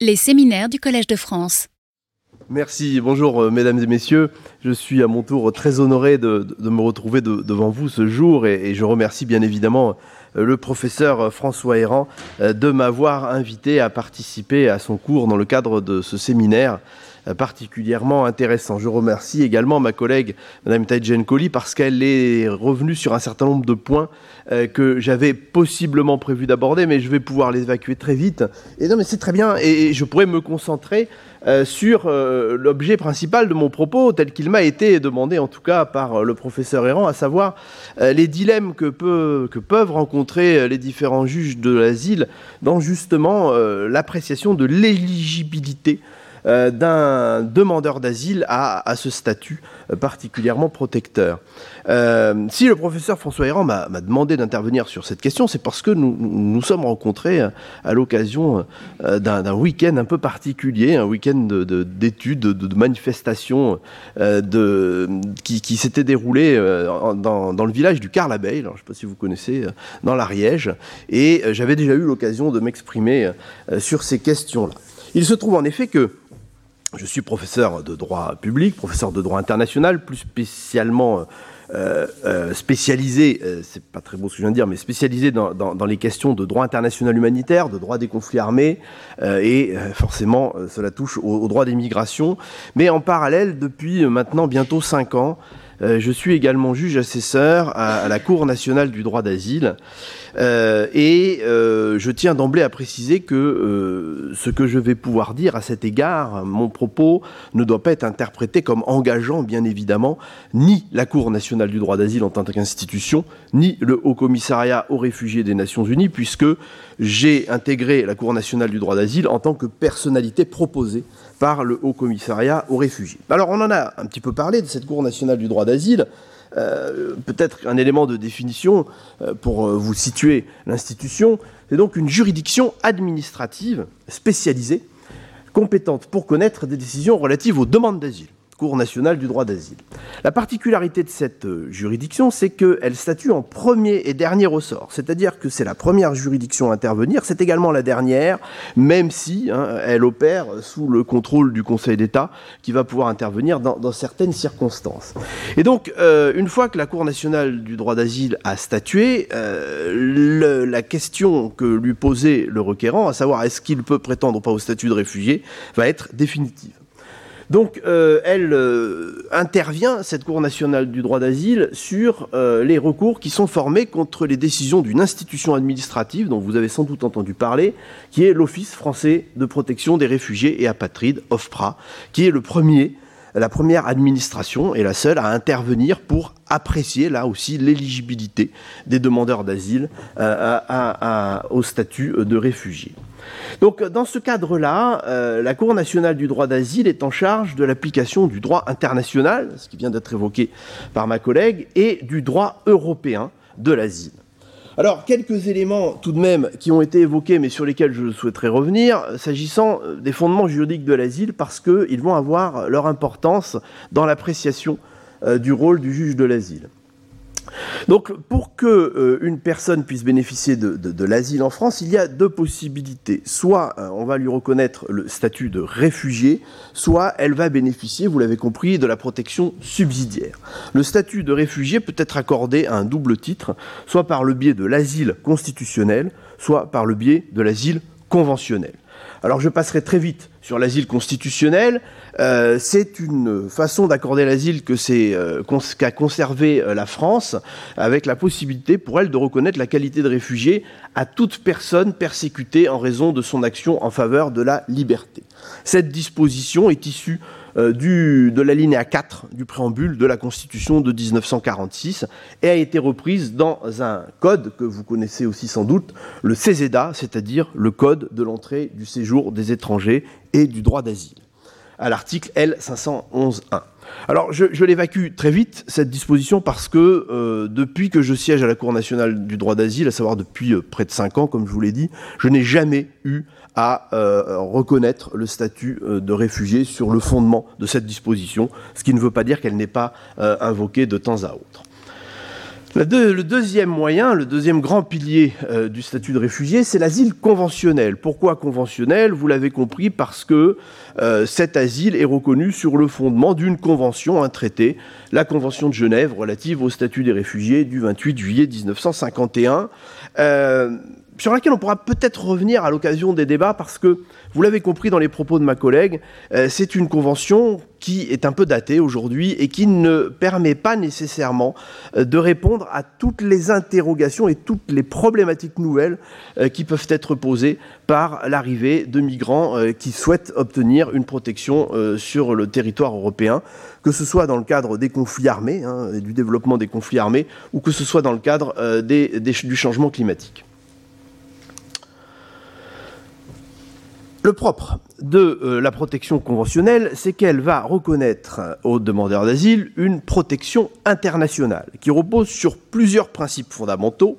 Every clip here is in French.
Les séminaires du Collège de France. Merci, bonjour euh, mesdames et messieurs. Je suis à mon tour très honoré de, me retrouver devant vous ce jour et, je remercie bien évidemment euh, le professeur François Héran euh, de m'avoir invité à participer à son cours dans le cadre de ce séminaire particulièrement intéressant. Je remercie également ma collègue Mme Taïdjen Koli parce qu'elle est revenue sur un certain nombre de points que j'avais possiblement prévu d'aborder, mais je vais pouvoir les évacuer très vite. Et non, mais c'est très bien, et je pourrais me concentrer euh, sur euh, l'objet principal de mon propos, tel qu'il m'a été demandé en tout cas par le professeur Errant, à savoir euh, les dilemmes que, peuvent rencontrer les différents juges de l'asile dans justement l'appréciation de l'éligibilité euh, d'un demandeur d'asile à, ce statut euh, particulièrement protecteur. Euh, si le professeur François Héran m'a demandé d'intervenir sur cette question, c'est parce que nous nous sommes rencontrés à l'occasion d'un week-end un peu particulier, un week-end d'études, de, manifestations qui, s'était déroulé dans, le village du Carlabeil, je ne sais pas si vous connaissez, dans l'Ariège, et j'avais déjà eu l'occasion de m'exprimer sur ces questions-là. Il se trouve en effet que je suis professeur de droit public, professeur de droit international, plus spécialement euh, euh, spécialisé, euh, c'est pas très beau ce que je viens de dire, mais spécialisé dans, les questions de droit international humanitaire, de droit des conflits armés, et forcément cela touche au, droit des migrations. Mais en parallèle, depuis maintenant bientôt cinq ans, je suis également juge assesseur à la Cour nationale du droit d'asile. Euh, et euh, je tiens d'emblée à préciser que euh, ce que je vais pouvoir dire à cet égard, mon propos ne doit pas être interprété comme engageant, bien évidemment, ni la Cour nationale du droit d'asile en tant qu'institution, ni le Haut Commissariat aux réfugiés des Nations Unies, puisque j'ai intégré la Cour nationale du droit d'asile en tant que personnalité proposée par le Haut Commissariat aux réfugiés. Alors on en a un petit peu parlé de cette Cour nationale du droit d'asile. Euh, peut-être un élément de définition euh, pour euh, vous situer l'institution. C'est donc une juridiction administrative spécialisée, compétente pour connaître des décisions relatives aux demandes d'asile. Cour nationale du droit d'asile. La particularité de cette euh, juridiction, c'est qu'elle statue en premier et dernier ressort, c'est-à-dire que c'est la première juridiction à intervenir, c'est également la dernière, même si hein, elle opère sous le contrôle du Conseil d'État, qui va pouvoir intervenir dans, certaines circonstances. Et donc, euh, une fois que la Cour nationale du droit d'asile a statué, euh, la question que lui posait le requérant, à savoir est-ce qu'il peut prétendre pas au statut de réfugié, va être définitive. Donc, euh, elle euh, intervient, cette Cour nationale du droit d'asile, sur euh, les recours qui sont formés contre les décisions d'une institution administrative dont vous avez sans doute entendu parler, qui est l'Office français de protection des réfugiés et apatrides, OFPRA, qui est le premier la première administration et la seule à intervenir pour apprécier là aussi l'éligibilité des demandeurs d'asile au statut de réfugié. Donc dans ce cadre-là, euh, la Cour nationale du droit d'asile est en charge de l'application du droit international, ce qui vient d'être évoqué par ma collègue, et du droit européen de l'asile. Alors, quelques éléments tout de même qui ont été évoqués, mais sur lesquels je souhaiterais revenir, s'agissant euh, des fondements juridiques de l'asile, parce qu'ils vont avoir leur importance dans l'appréciation euh, du rôle du juge de l'asile. Donc, pour que euh, personne puisse bénéficier de, l'asile en France, il y a deux possibilités. Soit euh, on va lui reconnaître le statut de réfugié, soit elle va bénéficier, vous l'avez compris, de la protection subsidiaire. Le statut de réfugié peut être accordé à un double titre, soit par le biais de l'asile constitutionnel, soit par le biais de l'asile conventionnel. Alors je passerai très vite sur l'asile constitutionnel. Euh, c'est une façon d'accorder l'asile que c'est euh, qu'a conservé euh, la France, avec la possibilité pour elle de reconnaître la qualité de réfugié à toute personne persécutée en raison de son action en faveur de la liberté. Cette disposition est issue du, de la linéa 4 du préambule de la Constitution de 1946 et a été reprise dans un code que vous connaissez aussi sans doute, le CESEDA, c'est-à-dire le Code de l'entrée du séjour des étrangers et du droit d'asile, à l'article L511.1. Alors, je, l'évacue très vite, cette disposition, parce que euh, depuis que je siège à la Cour nationale du droit d'asile, à savoir depuis euh, près de 5 ans, comme je vous l'ai dit, je n'ai jamais eu à euh, reconnaître le statut de réfugié sur le fondement de cette disposition, ce qui ne veut pas dire qu'elle n'est pas invoquée de temps à autre. Le deuxième moyen, le deuxième grand pilier euh, du statut de réfugié, c'est l'asile conventionnel. Pourquoi conventionnel? Vous l'avez compris, parce que euh, cet asile est reconnu sur le fondement d'une convention, un traité, la Convention de Genève relative au statut des réfugiés du 28 juillet 1951 sur laquelle on pourra peut-être revenir à l'occasion des débats parce que, vous l'avez compris dans les propos de ma collègue, euh, c'est une convention qui est un peu datée aujourd'hui et qui ne permet pas nécessairement euh, de répondre à toutes les interrogations et toutes les problématiques nouvelles euh, qui peuvent être posées par l'arrivée de migrants qui souhaitent obtenir une protection sur le territoire européen, que ce soit dans le cadre des conflits armés, hein, du développement des conflits armés, ou que ce soit dans le cadre du changement climatique. Le propre de euh, la protection conventionnelle, c'est qu'elle va reconnaître aux demandeurs d'asile une protection internationale qui repose sur plusieurs principes fondamentaux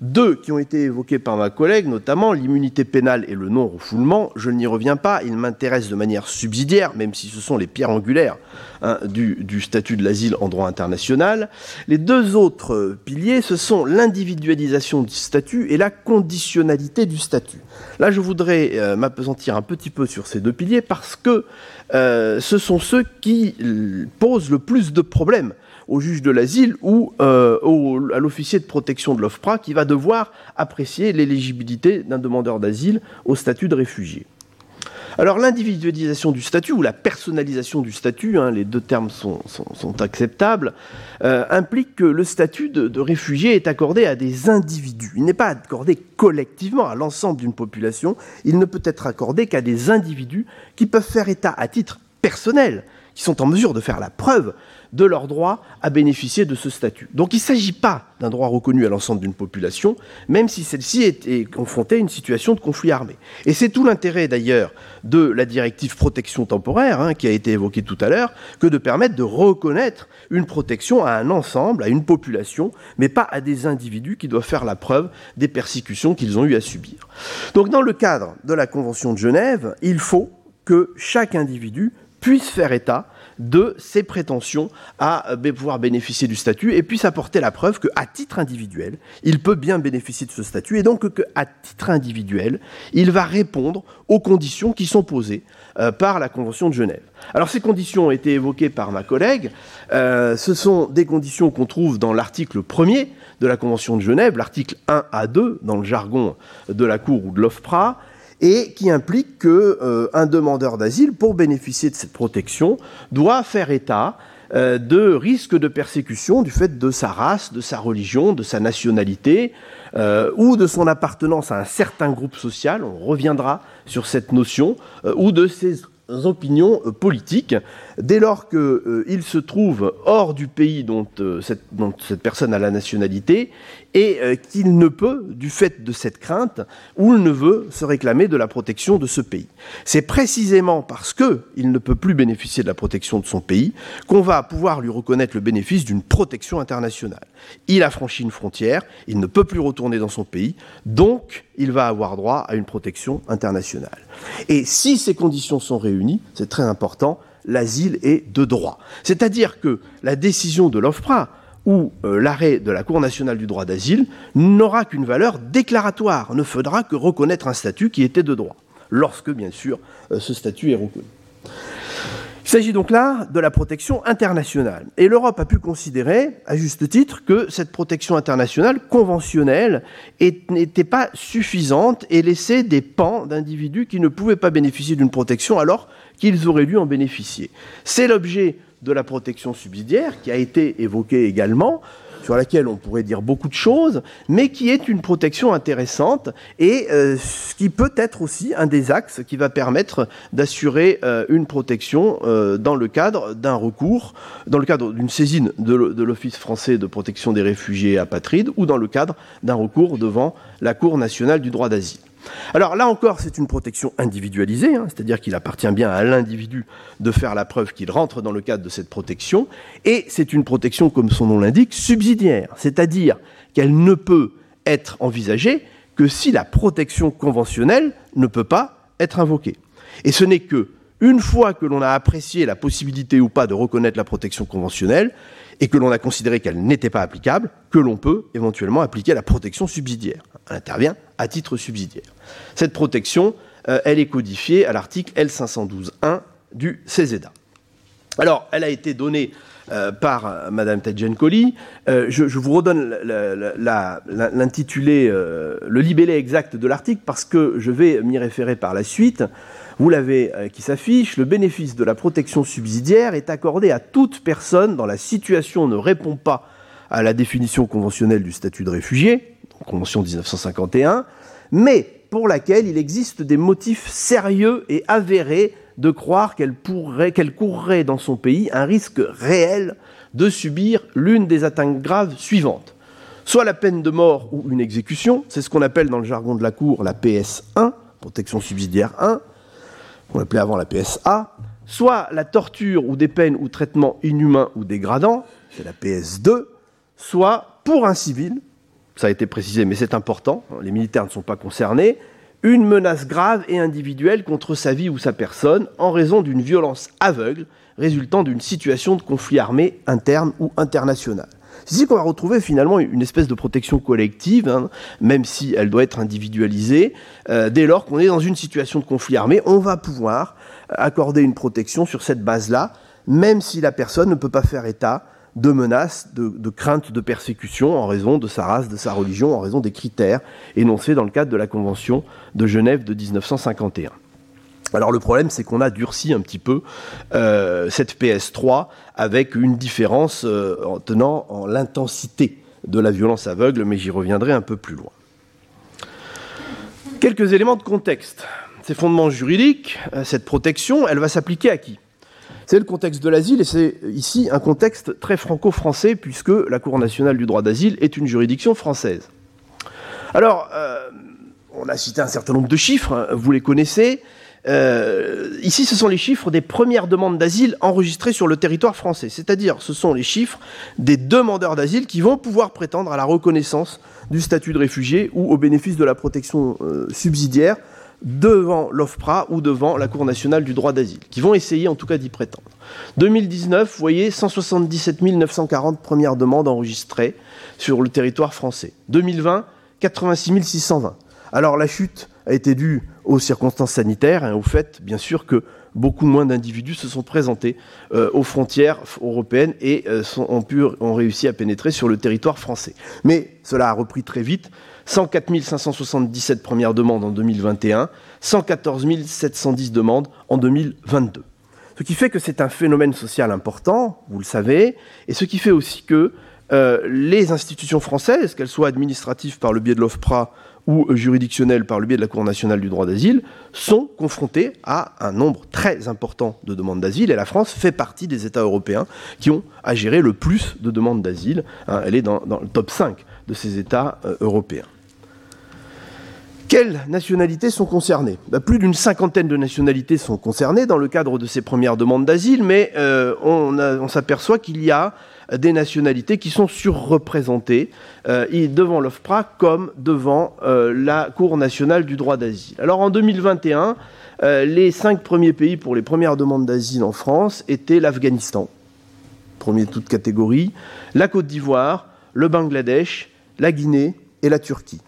deux qui ont été évoqués par ma collègue, notamment l'immunité pénale et le non-refoulement. Je n'y reviens pas, ils m'intéressent de manière subsidiaire, même si ce sont les pierres angulaires hein, du, statut de l'asile en droit international. Les deux autres piliers, ce sont l'individualisation du statut et la conditionnalité du statut. Là, je voudrais euh, m'apesantir un petit peu sur ces deux piliers parce que euh, ce sont ceux qui posent le plus de problèmes au juge de l'asile ou euh, à l'officier de protection de l'OFPRA qui va devoir apprécier l'éligibilité d'un demandeur d'asile au statut de réfugié. Alors l'individualisation du statut ou la personnalisation du statut, hein, les deux termes sont, acceptables, euh, implique que le statut de, réfugié est accordé à des individus. Il n'est pas accordé collectivement à l'ensemble d'une population, il ne peut être accordé qu'à des individus qui peuvent faire état à titre personnel, qui sont en mesure de faire la preuve de leur droit à bénéficier de ce statut. Donc il ne s'agit pas d'un droit reconnu à l'ensemble d'une population, même si celle-ci est, confrontée à une situation de conflit armé. Et c'est tout l'intérêt d'ailleurs de la directive protection temporaire, hein, qui a été évoquée tout à l'heure, que de permettre de reconnaître une protection à un ensemble, à une population, mais pas à des individus qui doivent faire la preuve des persécutions qu'ils ont eu à subir. Donc dans le cadre de la Convention de Genève, il faut que chaque individu puisse faire état de ses prétentions à euh, pouvoir bénéficier du statut et puisse apporter la preuve qu'à titre individuel, il peut bien bénéficier de ce statut et donc qu'à titre individuel, il va répondre aux conditions qui sont posées euh, par la Convention de Genève. Alors ces conditions ont été évoquées par ma collègue. Euh, ce sont des conditions qu'on trouve dans l'article 1er de la Convention de Genève, l'article 1 à 2 dans le jargon de la Cour ou de l'OFPRA et qui implique qu'un euh, demandeur d'asile, pour bénéficier de cette protection, doit faire état euh, de risques de persécution du fait de sa race, de sa religion, de sa nationalité euh, ou de son appartenance à un certain groupe social, on reviendra sur cette notion, ou de ses opinions politiques. Dès lors qu'il se trouve hors du pays dont, cette, personne a la nationalité et euh, qu'il ne peut, du fait de cette crainte, ou il ne veut se réclamer de la protection de ce pays. C'est précisément parce qu'il ne peut plus bénéficier de la protection de son pays qu'on va pouvoir lui reconnaître le bénéfice d'une protection internationale. Il a franchi une frontière, il ne peut plus retourner dans son pays, donc il va avoir droit à une protection internationale. Et si ces conditions sont réunies, c'est très important, l'asile est de droit. C'est-à-dire que la décision de l'OFPRA ou euh, l'arrêt de la Cour nationale du droit d'asile n'aura qu'une valeur déclaratoire, ne faudra que reconnaître un statut qui était de droit, lorsque, bien sûr, euh, ce statut est reconnu. Il s'agit donc là de la protection internationale. Et l'Europe a pu considérer, à juste titre, que cette protection internationale conventionnelle n'était pas suffisante et laissait des pans d'individus qui ne pouvaient pas bénéficier d'une protection alors qu'ils auraient dû en bénéficier. C'est l'objet de la protection subsidiaire qui a été évoquée également sur laquelle on pourrait dire beaucoup de choses, mais qui est une protection intéressante et euh, ce qui peut être aussi un des axes qui va permettre d'assurer euh, une protection euh, dans le cadre d'un recours, dans le cadre d'une saisine de l'Office français de protection des réfugiés apatrides ou dans le cadre d'un recours devant la Cour nationale du droit d'asile. Alors là encore, c'est une protection individualisée, hein, c'est-à-dire qu'il appartient bien à l'individu de faire la preuve qu'il rentre dans le cadre de cette protection, et c'est une protection, comme son nom l'indique, subsidiaire, c'est-à-dire qu'elle ne peut être envisagée que si la protection conventionnelle ne peut pas être invoquée. Et ce n'est que une fois que l'on a apprécié la possibilité ou pas de reconnaître la protection conventionnelle, et que l'on a considéré qu'elle n'était pas applicable, que l'on peut éventuellement appliquer la protection subsidiaire. Elle intervient à titre subsidiaire. Cette protection, euh, elle est codifiée à l'article L512.1 du CESEDA. Alors, elle a été donnée euh, par euh, Madame Tadjenkoli. je, vous redonne l'intitulé, le libellé exact de l'article parce que je vais m'y référer par la suite. Vous l'avez qui s'affiche. Le bénéfice de la protection subsidiaire est accordé à toute personne dont la situation ne répond pas à la définition conventionnelle du statut de réfugié, Convention 1951, mais pour laquelle il existe des motifs sérieux et avérés de croire qu'elle qu'elle courrait dans son pays un risque réel de subir l'une des atteintes graves suivantes. Soit la peine de mort ou une exécution, c'est ce qu'on appelle dans le jargon de la Cour la PS1, protection subsidiaire 1, qu'on appelait avant la PSA, soit la torture ou des peines ou traitements inhumains ou dégradants, c'est la PS2, soit pour un civil, ça a été précisé, mais c'est important, hein, les militaires ne sont pas concernés, une menace grave et individuelle contre sa vie ou sa personne en raison d'une violence aveugle résultant d'une situation de conflit armé interne ou international. C'est ici qu'on va retrouver finalement une espèce de protection collective, hein, même si elle doit être individualisée. Euh, dès lors qu'on est dans une situation de conflit armé, on va pouvoir accorder une protection sur cette base-là, même si la personne ne peut pas faire état de menaces, de, craintes de persécution en raison de sa race, de sa religion, en raison des critères énoncés dans le cadre de la Convention de Genève de 1951. Alors le problème, c'est qu'on a durci un petit peu euh, cette PS3 avec une différence euh, en tenant en l'intensité de la violence aveugle, mais j'y reviendrai un peu plus loin. Quelques éléments de contexte. Ces fondements juridiques, euh, cette protection, elle va s'appliquer à qui? C'est le contexte de l'asile et c'est ici un contexte très franco-français puisque la Cour nationale du droit d'asile est une juridiction française. Alors, on a cité un certain nombre de chiffres, hein, vous les connaissez. Euh, ici, ce sont les chiffres des premières demandes d'asile enregistrées sur le territoire français, c'est-à-dire ce sont les chiffres des demandeurs d'asile qui vont pouvoir prétendre à la reconnaissance du statut de réfugié ou au bénéfice de la protection euh, subsidiaire devant l'OFPRA ou devant la Cour nationale du droit d'asile, qui vont essayer en tout cas d'y prétendre. 2019, vous voyez, 177 940 premières demandes enregistrées sur le territoire français. 2020, 86 620. Alors la chute a été due aux circonstances sanitaires et au fait, bien sûr, que beaucoup moins d'individus se sont présentés euh, aux frontières européennes et euh, ont réussi à pénétrer sur le territoire français. Mais cela a repris très vite 104 577 premières demandes en 2021, 114 710 demandes en 2022. Ce qui fait que c'est un phénomène social important, vous le savez, et ce qui fait aussi que euh, les institutions françaises, qu'elles soient administratives par le biais de l'OFPRA ou juridictionnelles par le biais de la Cour nationale du droit d'asile, sont confrontées à un nombre très important de demandes d'asile, et la France fait partie des États européens qui ont à gérer le plus de demandes d'asile. Hein, elle est dans, le top 5 de ces États euh, européens. Quelles nationalités sont concernées? Bah, Plus d'une cinquantaine de nationalités sont concernées dans le cadre de ces premières demandes d'asile, mais euh, on, s'aperçoit qu'il y a des nationalités qui sont surreprésentées euh, devant l'OFPRA comme devant euh, la Cour nationale du droit d'asile. Alors en 2021, les cinq premiers pays pour les premières demandes d'asile en France étaient l'Afghanistan, premier de toute catégorie, la Côte d'Ivoire, le Bangladesh, la Guinée et la Turquie.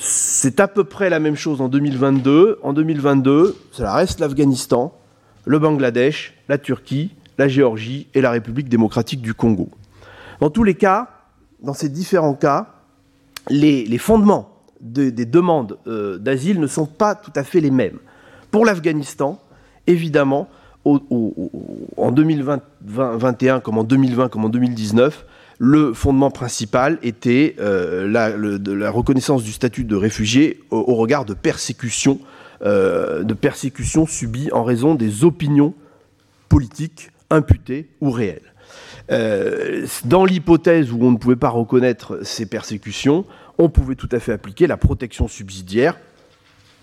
C'est à peu près la même chose en 2022. En 2022, cela reste l'Afghanistan, le Bangladesh, la Turquie, la Géorgie et la République démocratique du Congo. Dans tous les cas, dans ces différents cas, les, fondements des demandes euh, d'asile ne sont pas tout à fait les mêmes. Pour l'Afghanistan, évidemment, en 2021 comme en 2020 comme en 2019, le fondement principal était euh, la, reconnaissance du statut de réfugié au, regard de persécutions euh, de persécution subies en raison des opinions politiques imputées ou réelles. Euh, dans l'hypothèse où on ne pouvait pas reconnaître ces persécutions, on pouvait tout à fait appliquer la protection subsidiaire,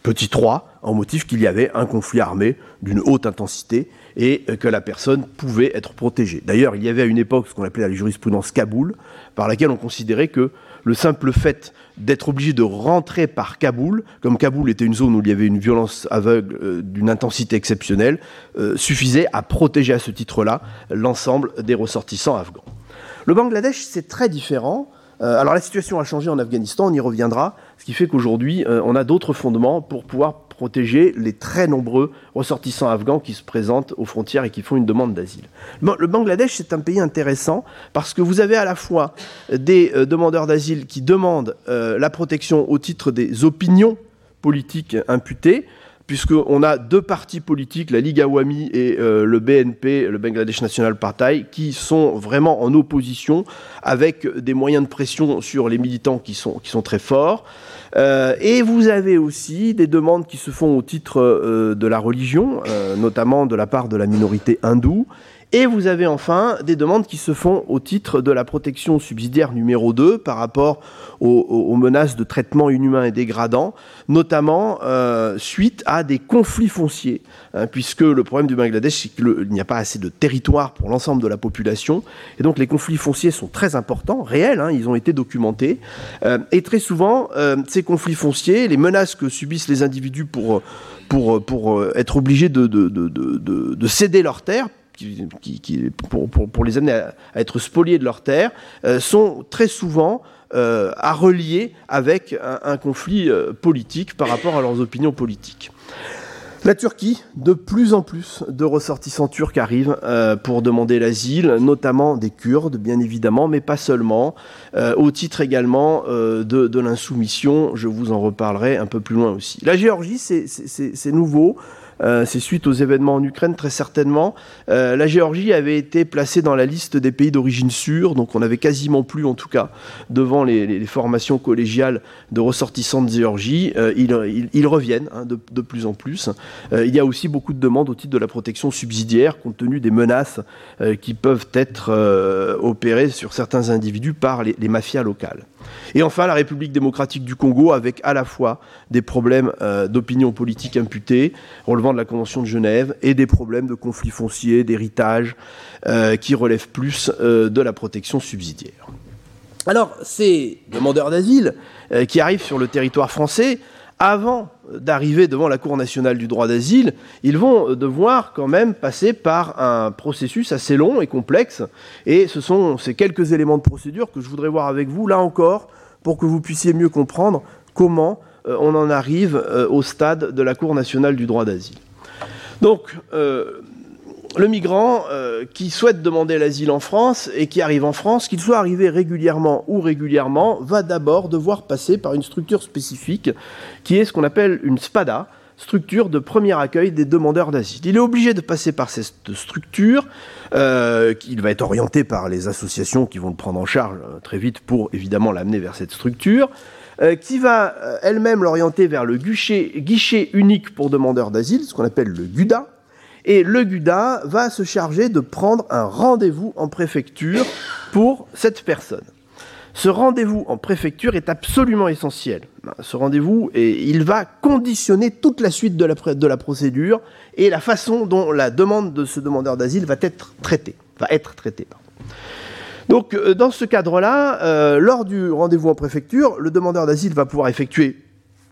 petit 3, en motif qu'il y avait un conflit armé d'une haute intensité et que la personne pouvait être protégée. D'ailleurs, il y avait à une époque ce qu'on appelait la jurisprudence Kaboul, par laquelle on considérait que le simple fait d'être obligé de rentrer par Kaboul, comme Kaboul était une zone où il y avait une violence aveugle euh, d'une intensité exceptionnelle, euh, suffisait à protéger à ce titre-là l'ensemble des ressortissants afghans. Le Bangladesh, c'est très différent. Euh, alors la situation a changé en Afghanistan, on y reviendra, ce qui fait qu'aujourd'hui, on a d'autres fondements pour pouvoir protéger les très nombreux ressortissants afghans qui se présentent aux frontières et qui font une demande d'asile. Le Bangladesh, c'est un pays intéressant parce que vous avez à la fois des euh, demandeurs d'asile qui demandent euh, la protection au titre des opinions politiques imputées, puisqu'on a deux partis politiques, la Ligue Awami et euh, le BNP, le Bangladesh National Party, qui sont vraiment en opposition avec des moyens de pression sur les militants qui sont, très forts. Euh, et vous avez aussi des demandes qui se font au titre euh, de la religion, notamment de la part de la minorité hindoue. Et vous avez enfin des demandes qui se font au titre de la protection subsidiaire numéro 2 par rapport aux, menaces de traitement inhumain et dégradant, notamment euh, suite à des conflits fonciers, hein, puisque le problème du Bangladesh, c'est qu'il n'y a pas assez de territoire pour l'ensemble de la population, et donc les conflits fonciers sont très importants, réels, hein, ils ont été documentés, euh, et très souvent, euh, ces conflits fonciers, les menaces que subissent les individus pour, pour, pour être obligés de, de, de, de céder leurs terres, qui, pour, pour, les amener à, être spoliés de leurs terres, sont très souvent euh, à relier avec un, conflit euh, politique par rapport à leurs opinions politiques. La Turquie, de plus en plus de ressortissants turcs arrivent euh, pour demander l'asile, notamment des Kurdes, bien évidemment, mais pas seulement, au titre également de, de l'insoumission. Je vous en reparlerai un peu plus loin aussi. La Géorgie, c'est nouveau. Euh, c'est suite aux événements en Ukraine, très certainement. Euh, la Géorgie avait été placée dans la liste des pays d'origine sûre, donc on n'avait quasiment plus, en tout cas, devant les, formations collégiales de ressortissants de Géorgie. Euh, ils, reviennent hein, de, plus en plus. il y a aussi beaucoup de demandes au titre de la protection subsidiaire, compte tenu des menaces qui peuvent être opérées sur certains individus par les mafias locales. Et enfin, la République démocratique du Congo, avec à la fois des problèmes euh, d'opinion politique imputée, relevant de la Convention de Genève, et des problèmes de conflits fonciers, d'héritage, euh, qui relèvent plus euh, de la protection subsidiaire. Alors, ces demandeurs d'asile qui arrivent sur le territoire français, avant d'arriver devant la Cour nationale du droit d'asile, ils vont devoir quand même passer par un processus assez long et complexe. Et ce sont ces quelques éléments de procédure que je voudrais voir avec vous, là encore, pour que vous puissiez mieux comprendre comment euh, on en arrive euh, au stade de la Cour nationale du droit d'asile. Donc, euh, le migrant qui souhaite demander l'asile en France et qui arrive en France, qu'il soit arrivé régulièrement ou régulièrement, va d'abord devoir passer par une structure spécifique qui est ce qu'on appelle une SPADA, structure de premier accueil des demandeurs d'asile. Il est obligé de passer par cette structure, euh, il va être orienté par les associations qui vont le prendre en charge euh, très vite pour évidemment l'amener vers cette structure, euh, qui va elle-même l'orienter vers le guichet, guichet unique pour demandeurs d'asile, ce qu'on appelle le GUDA, et le GUDA va se charger de prendre un rendez-vous en préfecture pour cette personne. Ce rendez-vous en préfecture est absolument essentiel. Ce rendez-vous, il va conditionner toute la suite de la, de la procédure et la façon dont la demande de ce demandeur d'asile va être traitée. Va être traitée Donc, euh, dans ce cadre-là, euh, lors du rendez-vous en préfecture, le demandeur d'asile va pouvoir effectuer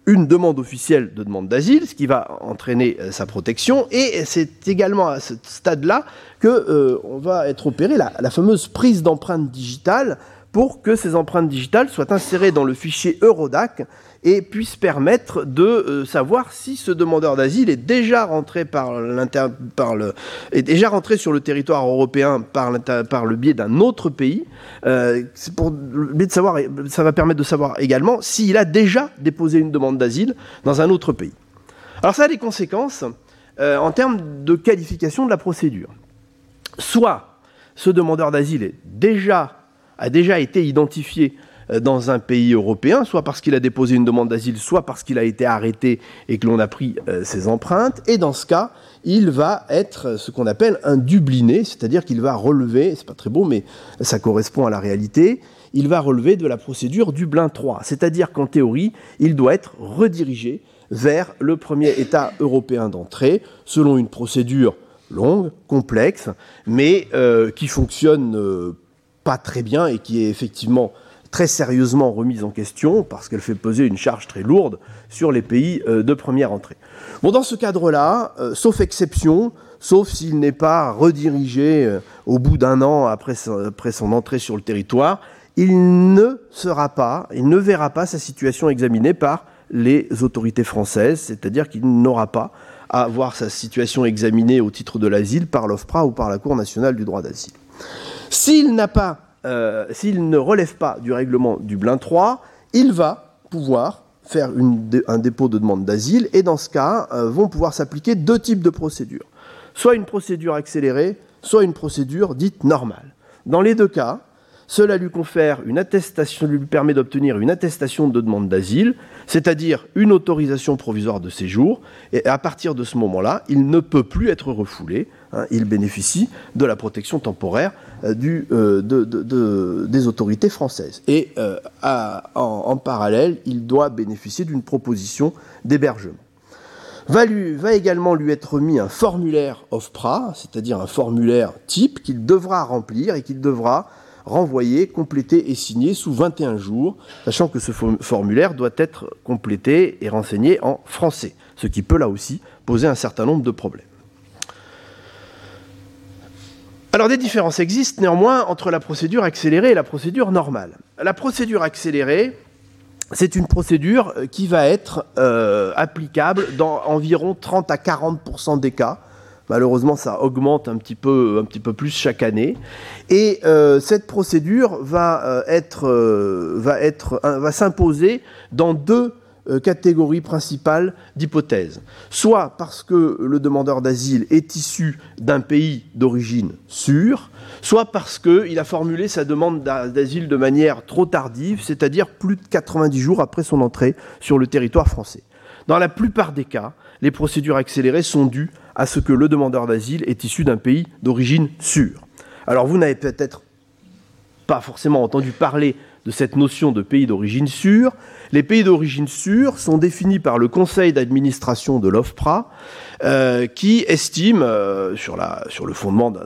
une demande officielle de demande d'asile, ce qui va entraîner euh, sa protection. Et c'est également à ce stade-là que on va être opéré la, fameuse prise d'empreinte digitale pour que ces empreintes digitales soient insérées dans le fichier Eurodac et puissent permettre de euh, savoir si ce demandeur d'asile est déjà rentré par, par le est déjà rentré sur le territoire européen par, par le biais d'un autre pays. Euh, pour de savoir, ça va permettre de savoir également s'il a déjà déposé une demande d'asile dans un autre pays. Alors ça a des conséquences euh, en termes de qualification de la procédure. Soit ce demandeur d'asile est déjà a déjà été identifié dans un pays européen, soit parce qu'il a déposé une demande d'asile, soit parce qu'il a été arrêté et que l'on a pris euh, ses empreintes. Et dans ce cas, il va être ce qu'on appelle un dubliné, c'est-à-dire qu'il va relever, c'est pas très beau, mais ça correspond à la réalité, il va relever de la procédure Dublin 3. C'est-à-dire qu'en théorie, il doit être redirigé vers le premier État européen d'entrée, selon une procédure longue, complexe, mais euh, qui fonctionne euh, pas très bien et qui est effectivement très sérieusement remise en question parce qu'elle fait peser une charge très lourde sur les pays euh, de première entrée. Bon, dans ce cadre-là, sauf exception, sauf s'il n'est pas redirigé au bout d'un an après, après son entrée sur le territoire, il ne sera pas, il ne verra pas sa situation examinée par les autorités françaises, c'est-à-dire qu'il n'aura pas à voir sa situation examinée au titre de l'asile par l'OFPRA ou par la Cour nationale du droit d'asile. S'il n'a pas, euh, s'il ne relève pas du règlement Dublin 3, il va pouvoir faire un dépôt de demande d'asile et dans ce cas euh, vont pouvoir s'appliquer deux types de procédures. Soit une procédure accélérée, soit une procédure dite normale. Dans les deux cas, cela lui confère une attestation, lui permet d'obtenir une attestation de demande d'asile, c'est-à-dire une autorisation provisoire de séjour, et à partir de ce moment-là, il ne peut plus être refoulé. Hein. il bénéficie de la protection temporaire euh, euh, des autorités françaises. Et euh, en, parallèle, il doit bénéficier d'une proposition d'hébergement. Va, également lui être mis un formulaire OFPRA, c'est-à-dire un formulaire type qu'il devra remplir et qu'il devra renvoyé, complété et signé sous 21 jours, sachant que ce formulaire doit être complété et renseigné en français, ce qui peut là aussi poser un certain nombre de problèmes. Alors des différences existent néanmoins entre la procédure accélérée et la procédure normale. La procédure accélérée, c'est une procédure qui va être euh, applicable dans environ 30 à 40% des cas, Malheureusement, ça augmente un petit peu, un petit peu plus chaque année. Et euh, cette procédure va euh, être, euh, va être, va s'imposer dans deux catégories principales d'hypothèses. Soit parce que le demandeur d'asile est issu d'un pays d'origine sûr, soit parce qu'il a formulé sa demande d'asile de manière trop tardive, c'est-à-dire plus de 90 jours après son entrée sur le territoire français. Dans la plupart des cas, les procédures accélérées sont dues à ce que le demandeur d'asile est issu d'un pays d'origine sûre. Alors vous n'avez peut-être pas forcément entendu parler de cette notion de pays d'origine sûre. Les pays d'origine sûre sont définis par le conseil d'administration de l'OFPRA, euh, qui estime, euh, sur, le fondement de,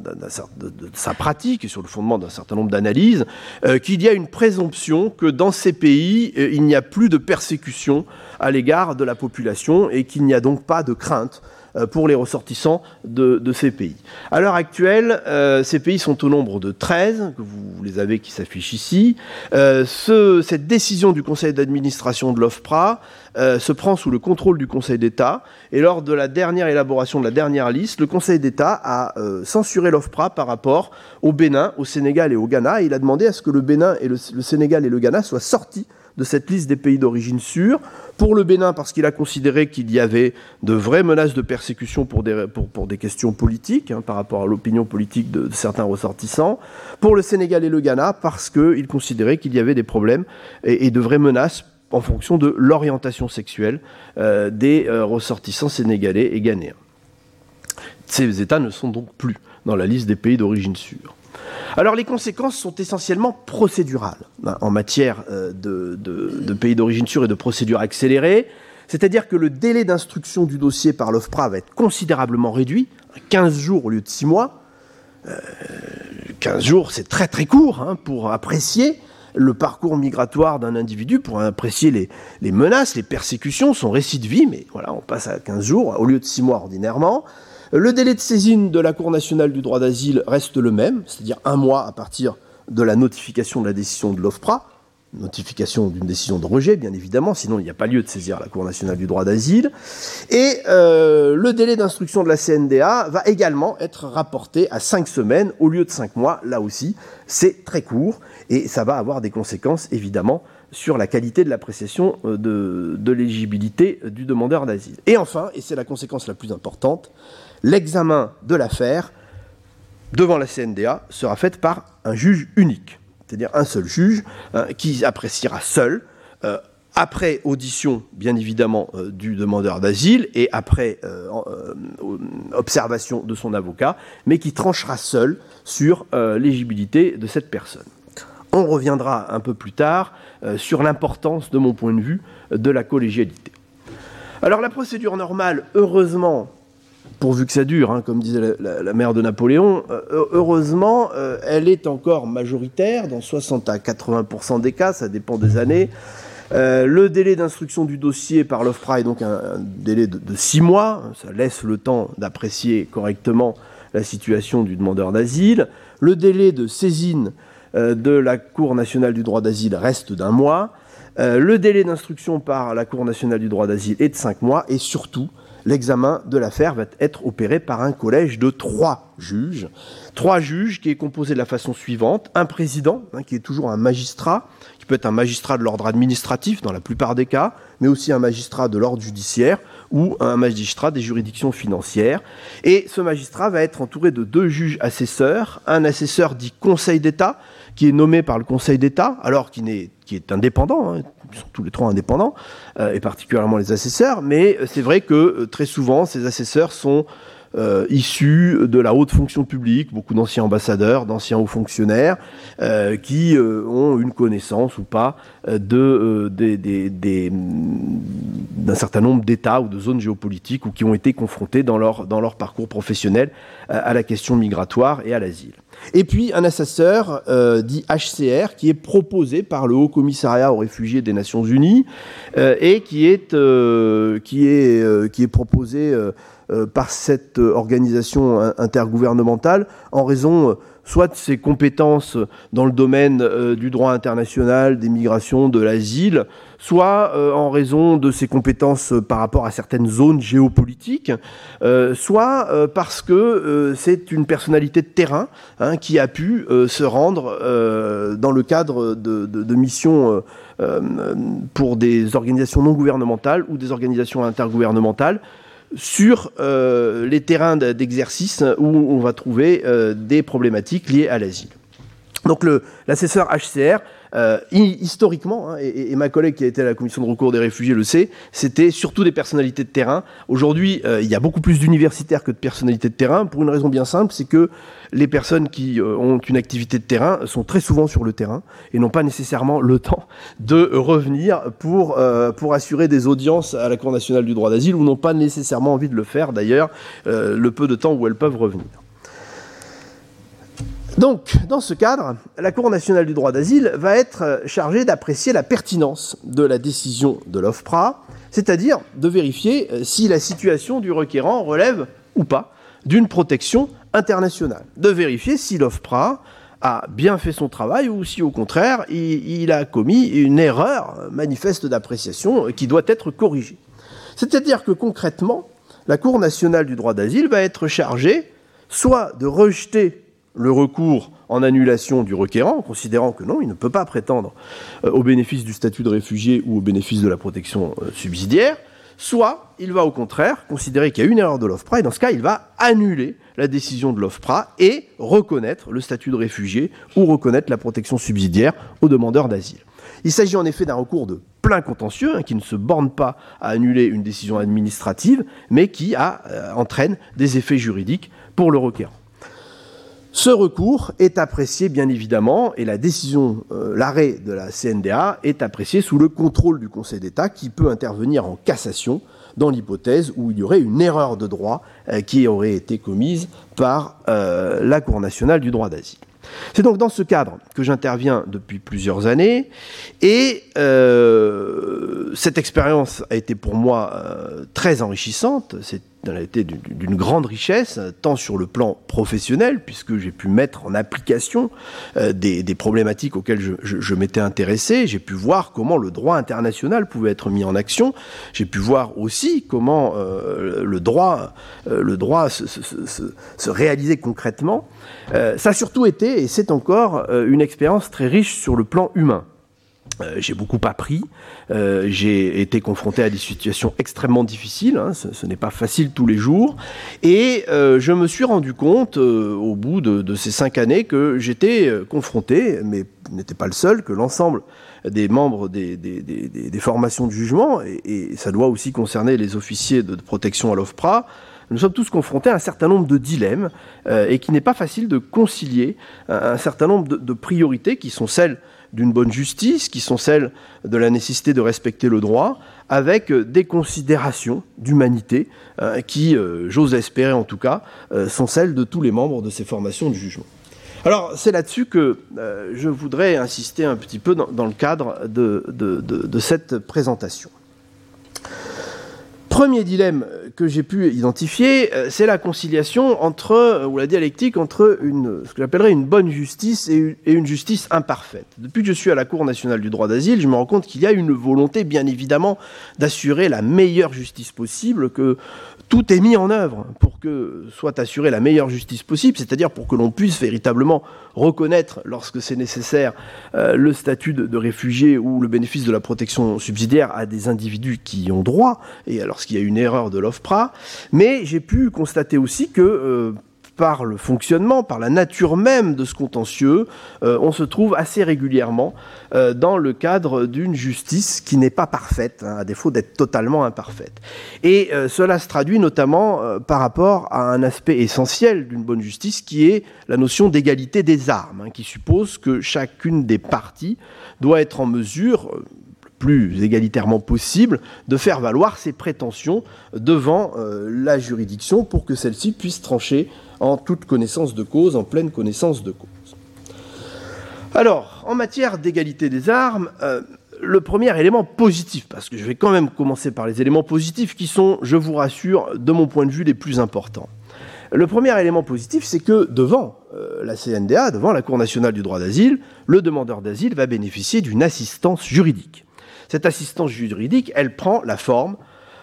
sa pratique et sur le fondement d'un certain nombre d'analyses, euh, qu'il y a une présomption que dans ces pays, il n'y a plus de persécution à l'égard de la population et qu'il n'y a donc pas de crainte pour les ressortissants de, ces pays. À l'heure actuelle, euh, ces pays sont au nombre de 13, que vous les avez qui s'affichent ici. Euh, cette décision du conseil d'administration de l'OFPRA se prend sous le contrôle du Conseil d'État. Et lors de la dernière élaboration de la dernière liste, le Conseil d'État a censuré l'OFPRA par rapport au Bénin, au Sénégal et au Ghana. Il a demandé à ce que le Bénin et le Sénégal et le Ghana soient sortis de cette liste des pays d'origine sûrs. Pour le Bénin, parce qu'il a considéré qu'il y avait de vraies menaces de persécution pour des, questions politiques, hein, par rapport à l'opinion politique de, certains ressortissants. Pour le Sénégal et le Ghana, parce qu'il considérait qu'il y avait des problèmes et, de vraies menaces en fonction de l'orientation sexuelle euh, des euh, ressortissants sénégalais et ghanéens. Ces États ne sont donc plus dans la liste des pays d'origine sûre. Alors les conséquences sont essentiellement procédurales hein, en matière euh, de, pays d'origine sûre et de procédure accélérée. C'est-à-dire que le délai d'instruction du dossier par l'OFPRA va être considérablement réduit, 15 jours au lieu de 6 mois. 15 euh, jours, c'est très très court hein, pour apprécier le parcours migratoire d'un individu, pour apprécier les, menaces, les persécutions, son récit de vie, mais voilà, on passe à 15 jours au lieu de 6 mois ordinairement. Le délai de saisine de la Cour nationale du droit d'asile reste le même, c'est-à-dire un mois à partir de la notification de la décision de l'OFPRA, notification d'une décision de rejet, bien évidemment, sinon il n'y a pas lieu de saisir la Cour nationale du droit d'asile. Et euh, le délai d'instruction de la CNDA va également être rapporté à cinq semaines au lieu de cinq mois. Là aussi, c'est très court et ça va avoir des conséquences évidemment sur la qualité de l'appréciation euh, de, de l'éligibilité du demandeur d'asile. Et enfin, et c'est la conséquence la plus importante, l'examen de l'affaire devant la CNDA sera fait par un juge unique, c'est-à-dire un seul juge hein, qui appréciera seul, euh, après audition bien évidemment euh, du demandeur d'asile et après euh, observation de son avocat, mais qui tranchera seul sur l'éligibilité de cette personne. On reviendra un peu plus tard sur l'importance, de mon point de vue, de la collégialité. Alors la procédure normale, heureusement, pourvu que ça dure, hein, comme disait la, mère de Napoléon, euh, heureusement, euh, elle est encore majoritaire, dans 60 à 80% des cas, ça dépend des années. Euh, le délai d'instruction du dossier par l'OFPRA est donc un, délai de, 6 mois, ça laisse le temps d'apprécier correctement la situation du demandeur d'asile. Le délai de saisine de la Cour nationale du droit d'asile reste d'un mois. le délai d'instruction par la Cour nationale du droit d'asile est de 5 mois. Et surtout, l'examen de l'affaire va être opéré par un collège de trois juges. Trois juges qui est composé de la façon suivante. Un président, hein, qui est toujours un magistrat, peut être un magistrat de l'ordre administratif dans la plupart des cas, mais aussi un magistrat de l'ordre judiciaire ou un magistrat des juridictions financières. Et ce magistrat va être entouré de deux juges assesseurs, un assesseur dit Conseil d'État, qui est nommé par le Conseil d'État, alors qu'il est, qui est indépendant, hein, ils sont tous les trois indépendants, euh, et particulièrement les assesseurs, mais c'est vrai que euh, très souvent, ces assesseurs sont euh, issus de la haute fonction publique, beaucoup d'anciens ambassadeurs, d'anciens hauts fonctionnaires, qui ont une connaissance ou pas d'un certain nombre d'États ou de zones géopolitiques ou qui ont été confrontés dans leur, dans leur parcours professionnel à la question migratoire et à l'asile. Et puis un assesseur euh, dit HCR qui est proposé par le Haut Commissariat aux réfugiés des Nations Unies euh, et qui est, euh, qui est, qui est proposé par cette organisation intergouvernementale en raison soit de ses compétences dans le domaine euh, du droit international, des migrations, de l'asile, soit euh, en raison de ses compétences euh, par rapport à certaines zones géopolitiques, soit parce que c'est une personnalité de terrain hein, qui a pu se rendre dans le cadre de missions pour des organisations non gouvernementales ou des organisations intergouvernementales sur euh, les terrains d'exercice où on va trouver euh, des problématiques liées à l'asile. Donc l'assesseur HCR euh, historiquement, hein, et, ma collègue qui a été à la commission de recours des réfugiés le sait, c'était surtout des personnalités de terrain. Aujourd'hui, euh, il y a beaucoup plus d'universitaires que de personnalités de terrain, pour une raison bien simple, c'est que les personnes qui euh, ont une activité de terrain sont très souvent sur le terrain et n'ont pas nécessairement le temps de revenir pour, pour assurer des audiences à la Cour nationale du droit d'asile ou n'ont pas nécessairement envie de le faire d'ailleurs le peu de temps où elles peuvent revenir. Donc, dans ce cadre, la Cour nationale du droit d'asile va être euh, chargée d'apprécier la pertinence de la décision de l'OFPRA, c'est-à-dire de vérifier euh, si la situation du requérant relève ou pas d'une protection internationale, de vérifier si l'OFPRA a bien fait son travail ou si au contraire il, a commis une erreur manifeste d'appréciation qui doit être corrigée. C'est-à-dire que concrètement, la Cour nationale du droit d'asile va être chargée soit de rejeter le recours en annulation du requérant, considérant que non, il ne peut pas prétendre euh, au bénéfice du statut de réfugié ou au bénéfice de la protection euh, subsidiaire, soit il va au contraire considérer qu'il y a une erreur de l'OFPRA, et dans ce cas, il va annuler la décision de l'OFPRA et reconnaître le statut de réfugié ou reconnaître la protection subsidiaire aux demandeurs d'asile. Il s'agit en effet d'un recours de plein contentieux hein, qui ne se borne pas à annuler une décision administrative, mais qui euh, entraîne des effets juridiques pour le requérant. Ce recours est apprécié bien évidemment, et la décision, euh, l'arrêt de la CNDA est apprécié sous le contrôle du Conseil d'État qui peut intervenir en cassation dans l'hypothèse où il y aurait une erreur de droit euh, qui aurait été commise par euh, la Cour nationale du droit d'asile. C'est donc dans ce cadre que j'interviens depuis plusieurs années et cette expérience a été pour moi très enrichissante. Elle a été d'une grande richesse, tant sur le plan professionnel, puisque j'ai pu mettre en application euh, des, problématiques auxquelles je, m'étais intéressé. J'ai pu voir comment le droit international pouvait être mis en action. J'ai pu voir aussi comment euh, le droit, euh, le droit se, se, réalisait concrètement. ça a surtout été, et c'est encore, une expérience très riche sur le plan humain. Euh, j'ai beaucoup appris, euh, j'ai été confronté à des situations extrêmement difficiles, hein, ce, n'est pas facile tous les jours, et euh, je me suis rendu compte au bout de, ces cinq années que j'étais confronté, mais n'étais pas le seul, que l'ensemble des membres des, formations de jugement, et, ça doit aussi concerner les officiers de, protection à l'OFPRA, nous sommes tous confrontés à un certain nombre de dilemmes et qu'il n'est pas facile de concilier un, certain nombre de, priorités qui sont celles d'une bonne justice, qui sont celles de la nécessité de respecter le droit, avec des considérations d'humanité qui, j'ose espérer en tout cas, sont celles de tous les membres de ces formations de jugement. Alors c'est là-dessus que je voudrais insister un petit peu dans, le cadre de cette présentation. Premier dilemme que j'ai pu identifier, euh, c'est la conciliation entre, euh, ou la dialectique entre une, ce que j'appellerais une bonne justice et une justice imparfaite. Depuis que je suis à la Cour nationale du droit d'asile, je me rends compte qu'il y a une volonté, bien évidemment, d'assurer la meilleure justice possible, que tout est mis en œuvre pour que soit assurée la meilleure justice possible, c'est-à-dire pour que l'on puisse véritablement reconnaître, lorsque c'est nécessaire, euh, le statut de, réfugié ou le bénéfice de la protection subsidiaire à des individus qui y ont droit, et lorsqu'il y a une erreur de l'OFPRA. Mais j'ai pu constater aussi que euh, par le fonctionnement, par la nature même de ce contentieux, euh, on se trouve assez régulièrement euh, dans le cadre d'une justice qui n'est pas parfaite, hein, à défaut d'être totalement imparfaite. Et euh, cela se traduit notamment par rapport à un aspect essentiel d'une bonne justice qui est la notion d'égalité des armes, hein, qui suppose que chacune des parties doit être en mesure plus égalitairement possible de faire valoir ses prétentions devant la juridiction pour que celle-ci puisse trancher en toute connaissance de cause, en pleine connaissance de cause. Alors, en matière d'égalité des armes, euh, le premier élément positif, parce que je vais quand même commencer par les éléments positifs qui sont, je vous rassure, de mon point de vue, les plus importants. Le premier élément positif, c'est que devant euh, la CNDA, devant la Cour nationale du droit d'asile, le demandeur d'asile va bénéficier d'une assistance juridique. Cette assistance juridique, elle prend la forme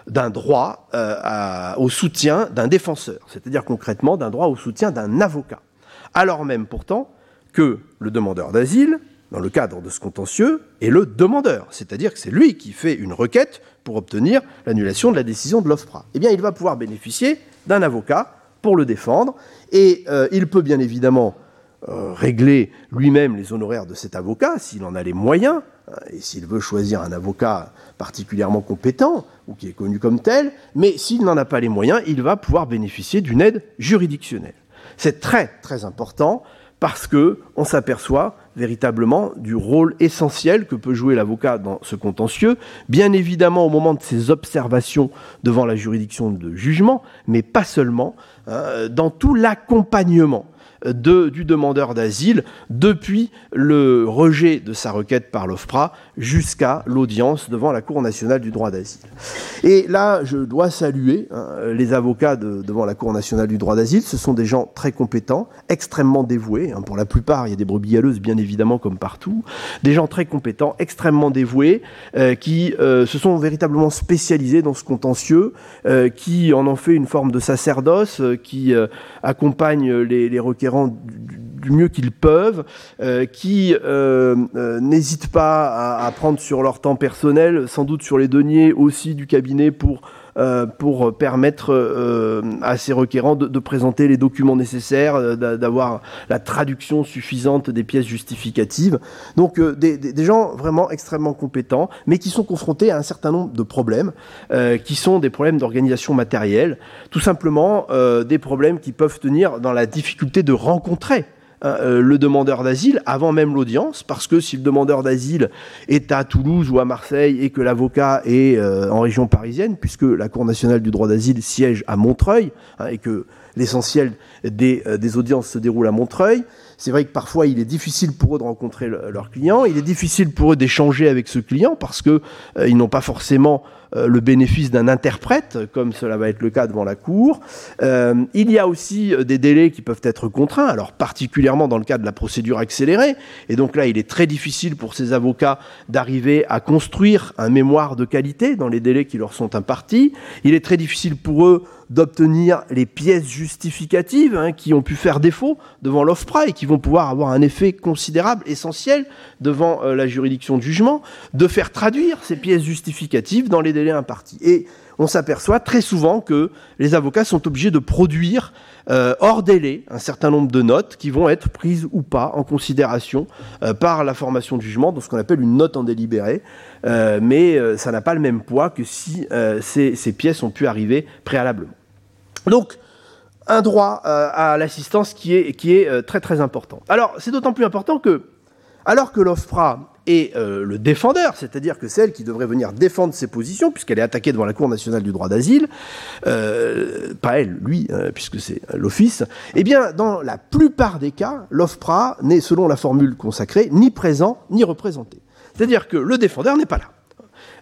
d'un droit euh, au soutien d'un défenseur, c'est-à-dire concrètement d'un droit au soutien d'un avocat. Alors même pourtant que le demandeur d'asile, dans le cadre de ce contentieux, est le demandeur, c'est-à-dire que c'est lui qui fait une requête pour obtenir l'annulation de la décision de l'OFPRA. Eh bien, il va pouvoir bénéficier d'un avocat pour le défendre, et euh, il peut bien évidemment euh, régler lui-même les honoraires de cet avocat, s'il en a les moyens, et s'il veut choisir un avocat particulièrement compétent ou qui est connu comme tel, mais s'il n'en a pas les moyens, il va pouvoir bénéficier d'une aide juridictionnelle. C'est très très important parce que on s'aperçoit véritablement du rôle essentiel que peut jouer l'avocat dans ce contentieux, bien évidemment au moment de ses observations devant la juridiction de jugement, mais pas seulement, hein, dans tout l'accompagnement du demandeur d'asile depuis le rejet de sa requête par l'OFPRA jusqu'à l'audience devant la Cour nationale du droit d'asile. Et là, je dois saluer hein, les avocats devant la Cour nationale du droit d'asile. Ce sont des gens très compétents, extrêmement dévoués. Hein. pour la plupart, il y a des brebis galeuses, bien évidemment, comme partout. Des gens très compétents, extrêmement dévoués, euh, qui euh, se sont véritablement spécialisés dans ce contentieux, euh, qui en ont fait une forme de sacerdoce, qui accompagnent les, les requérants du, mieux qu'ils peuvent, euh, qui euh, euh, n'hésitent pas à, prendre sur leur temps personnel, sans doute sur les deniers aussi du cabinet pour euh, pour permettre euh, à ces requérants de, présenter les documents nécessaires, euh, d'avoir la traduction suffisante des pièces justificatives. Donc des, des, gens vraiment extrêmement compétents, mais qui sont confrontés à un certain nombre de problèmes, qui sont des problèmes d'organisation matérielle, tout simplement des problèmes qui peuvent tenir dans la difficulté de rencontrer euh, le demandeur d'asile avant même l'audience, parce que si le demandeur d'asile est à Toulouse ou à Marseille et que l'avocat est euh, en région parisienne, puisque la Cour nationale du droit d'asile siège à Montreuil, hein, et que l'essentiel des, euh, audiences se déroule à Montreuil, c'est vrai que parfois il est difficile pour eux de rencontrer leur client, il est difficile pour eux d'échanger avec ce client parce que ils n'ont pas forcément euh, le bénéfice d'un interprète, comme cela va être le cas devant la Cour. Euh, il y a aussi euh, des délais qui peuvent être contraints, alors particulièrement dans le cas de la procédure accélérée. Et donc là, il est très difficile pour ces avocats d'arriver à construire un mémoire de qualité dans les délais qui leur sont impartis. Il est très difficile pour eux d'obtenir les pièces justificatives hein, qui ont pu faire défaut devant l'OFPRA et qui vont pouvoir avoir un effet considérable, essentiel, devant la juridiction de jugement, de faire traduire ces pièces justificatives dans les délais impartis. Et on s'aperçoit très souvent que les avocats sont obligés de produire euh, hors délai un certain nombre de notes qui vont être prises ou pas en considération euh, par la formation de jugement dans ce qu'on appelle une note en délibéré. Euh, mais ça n'a pas le même poids que si ces, ces, pièces ont pu arriver préalablement. Donc, un droit à l'assistance qui est, qui est très très important. Alors, c'est d'autant plus important que Alors que l'OFPRA est le défendeur, c'est-à-dire que celle qui devrait venir défendre ses positions, puisqu'elle est attaquée devant la Cour nationale du droit d'asile, pas elle, lui, puisque c'est l'Office, eh bien, dans la plupart des cas, l'OFPRA n'est, selon la formule consacrée, ni présent ni représenté. C'est-à-dire que le défendeur n'est pas là.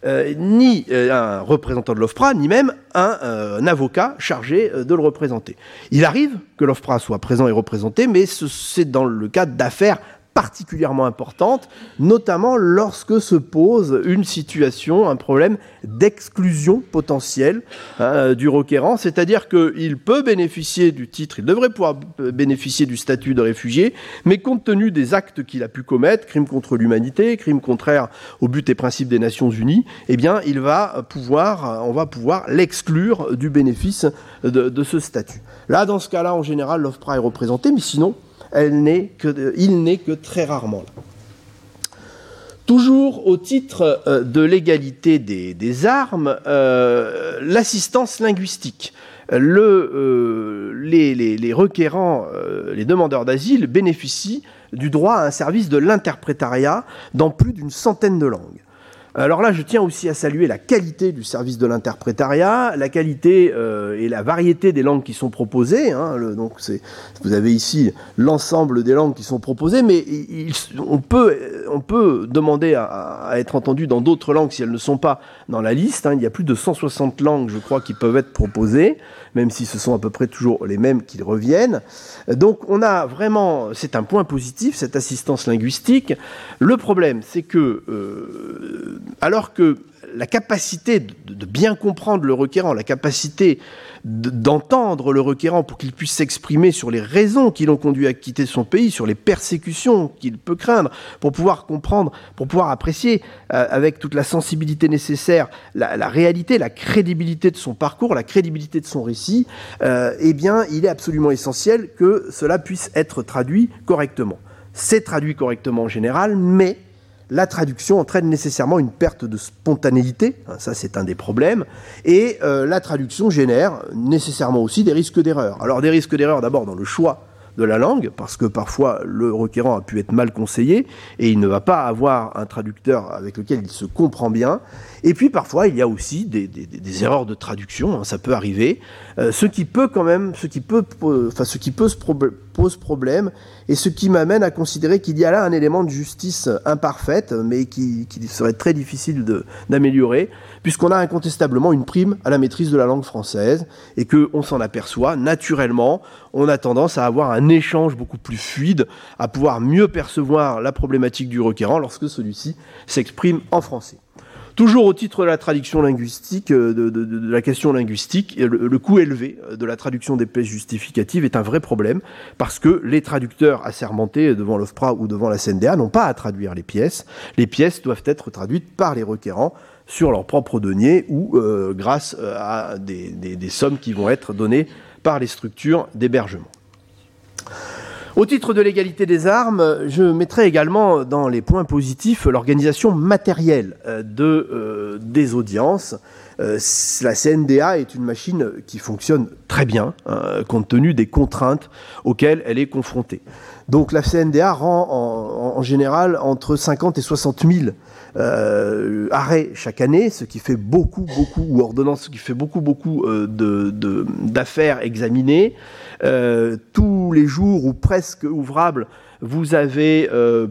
Euh, ni euh, un représentant de l'OFPRA, ni même un, euh, avocat chargé de le représenter. Il arrive que l'OFPRA soit présent et représenté, mais c'est dans le cadre d'affaires particulièrement importante, notamment lorsque se pose une situation, un problème d'exclusion potentielle hein, du requérant, c'est-à-dire qu'il peut bénéficier du titre, il devrait pouvoir bénéficier du statut de réfugié, mais compte tenu des actes qu'il a pu commettre, crimes contre l'humanité, crimes contraires au but et principes des Nations Unies, eh bien, il va pouvoir, on va pouvoir l'exclure du bénéfice de, ce statut. Là, dans ce cas-là, en général, l'OFPRA est représenté, mais sinon, que, il n'est que très rarement là. Toujours au titre euh, de l'égalité des, armes, euh, l'assistance linguistique. Euh, les, requérants, les demandeurs d'asile bénéficient du droit à un service de l'interprétariat dans plus d'une centaine de langues. Alors là, je tiens aussi à saluer la qualité du service de l'interprétariat, la qualité euh, et la variété des langues qui sont proposées. Hein, donc vous avez ici l'ensemble des langues qui sont proposées, mais on, peut, on peut demander à, être entendu dans d'autres langues si elles ne sont pas dans la liste. Hein. Il y a plus de 160 langues, je crois, qui peuvent être proposées, même si ce sont à peu près toujours les mêmes qui reviennent. Donc on a vraiment, c'est un point positif, cette assistance linguistique. Le problème, c'est que euh, alors que la capacité de, bien comprendre le requérant, la capacité d'entendre le requérant pour qu'il puisse s'exprimer sur les raisons qui l'ont conduit à quitter son pays, sur les persécutions qu'il peut craindre, pour pouvoir comprendre, pour pouvoir apprécier euh, avec toute la sensibilité nécessaire la, réalité, la crédibilité de son parcours, la crédibilité de son récit, euh, eh bien, il est absolument essentiel que cela puisse être traduit correctement. C'est traduit correctement en général, mais la traduction entraîne nécessairement une perte de spontanéité, hein, ça c'est un des problèmes, et euh, la traduction génère nécessairement aussi des risques d'erreur. Alors des risques d'erreur d'abord dans le choix de la langue, parce que parfois le requérant a pu être mal conseillé et il ne va pas avoir un traducteur avec lequel il se comprend bien. Et puis parfois il y a aussi des, erreurs de traduction, hein, ça peut arriver, euh, ce qui peut quand même, ce enfin ce qui peut se pose problème et ce qui m'amène à considérer qu'il y a là un élément de justice imparfaite, mais qui, qui serait très difficile d'améliorer, puisqu'on a incontestablement une prime à la maîtrise de la langue française et que on s'en aperçoit naturellement, on a tendance à avoir un échange beaucoup plus fluide, à pouvoir mieux percevoir la problématique du requérant lorsque celui-ci s'exprime en français. Toujours au titre de la traduction linguistique, euh, de, la question linguistique, le, coût élevé de la traduction des pièces justificatives est un vrai problème parce que les traducteurs assermentés devant l'OFPRA ou devant la CNDA n'ont pas à traduire les pièces. Les pièces doivent être traduites par les requérants sur leur propre denier ou euh, grâce euh, à des sommes qui vont être données par les structures d'hébergement. Au titre de l'égalité des armes, je mettrai également dans les points positifs l'organisation matérielle euh, euh, des audiences. Euh, la CNDA est une machine qui fonctionne très bien, hein, compte tenu des contraintes auxquelles elle est confrontée. Donc la CNDA rend en, en général entre 50 et 60 000 euh, arrêt chaque année, ce qui fait beaucoup, beaucoup, ou ordonnance, ce qui fait beaucoup, beaucoup euh, d'affaires examinées. Tous les jours ou presque ouvrables, vous avez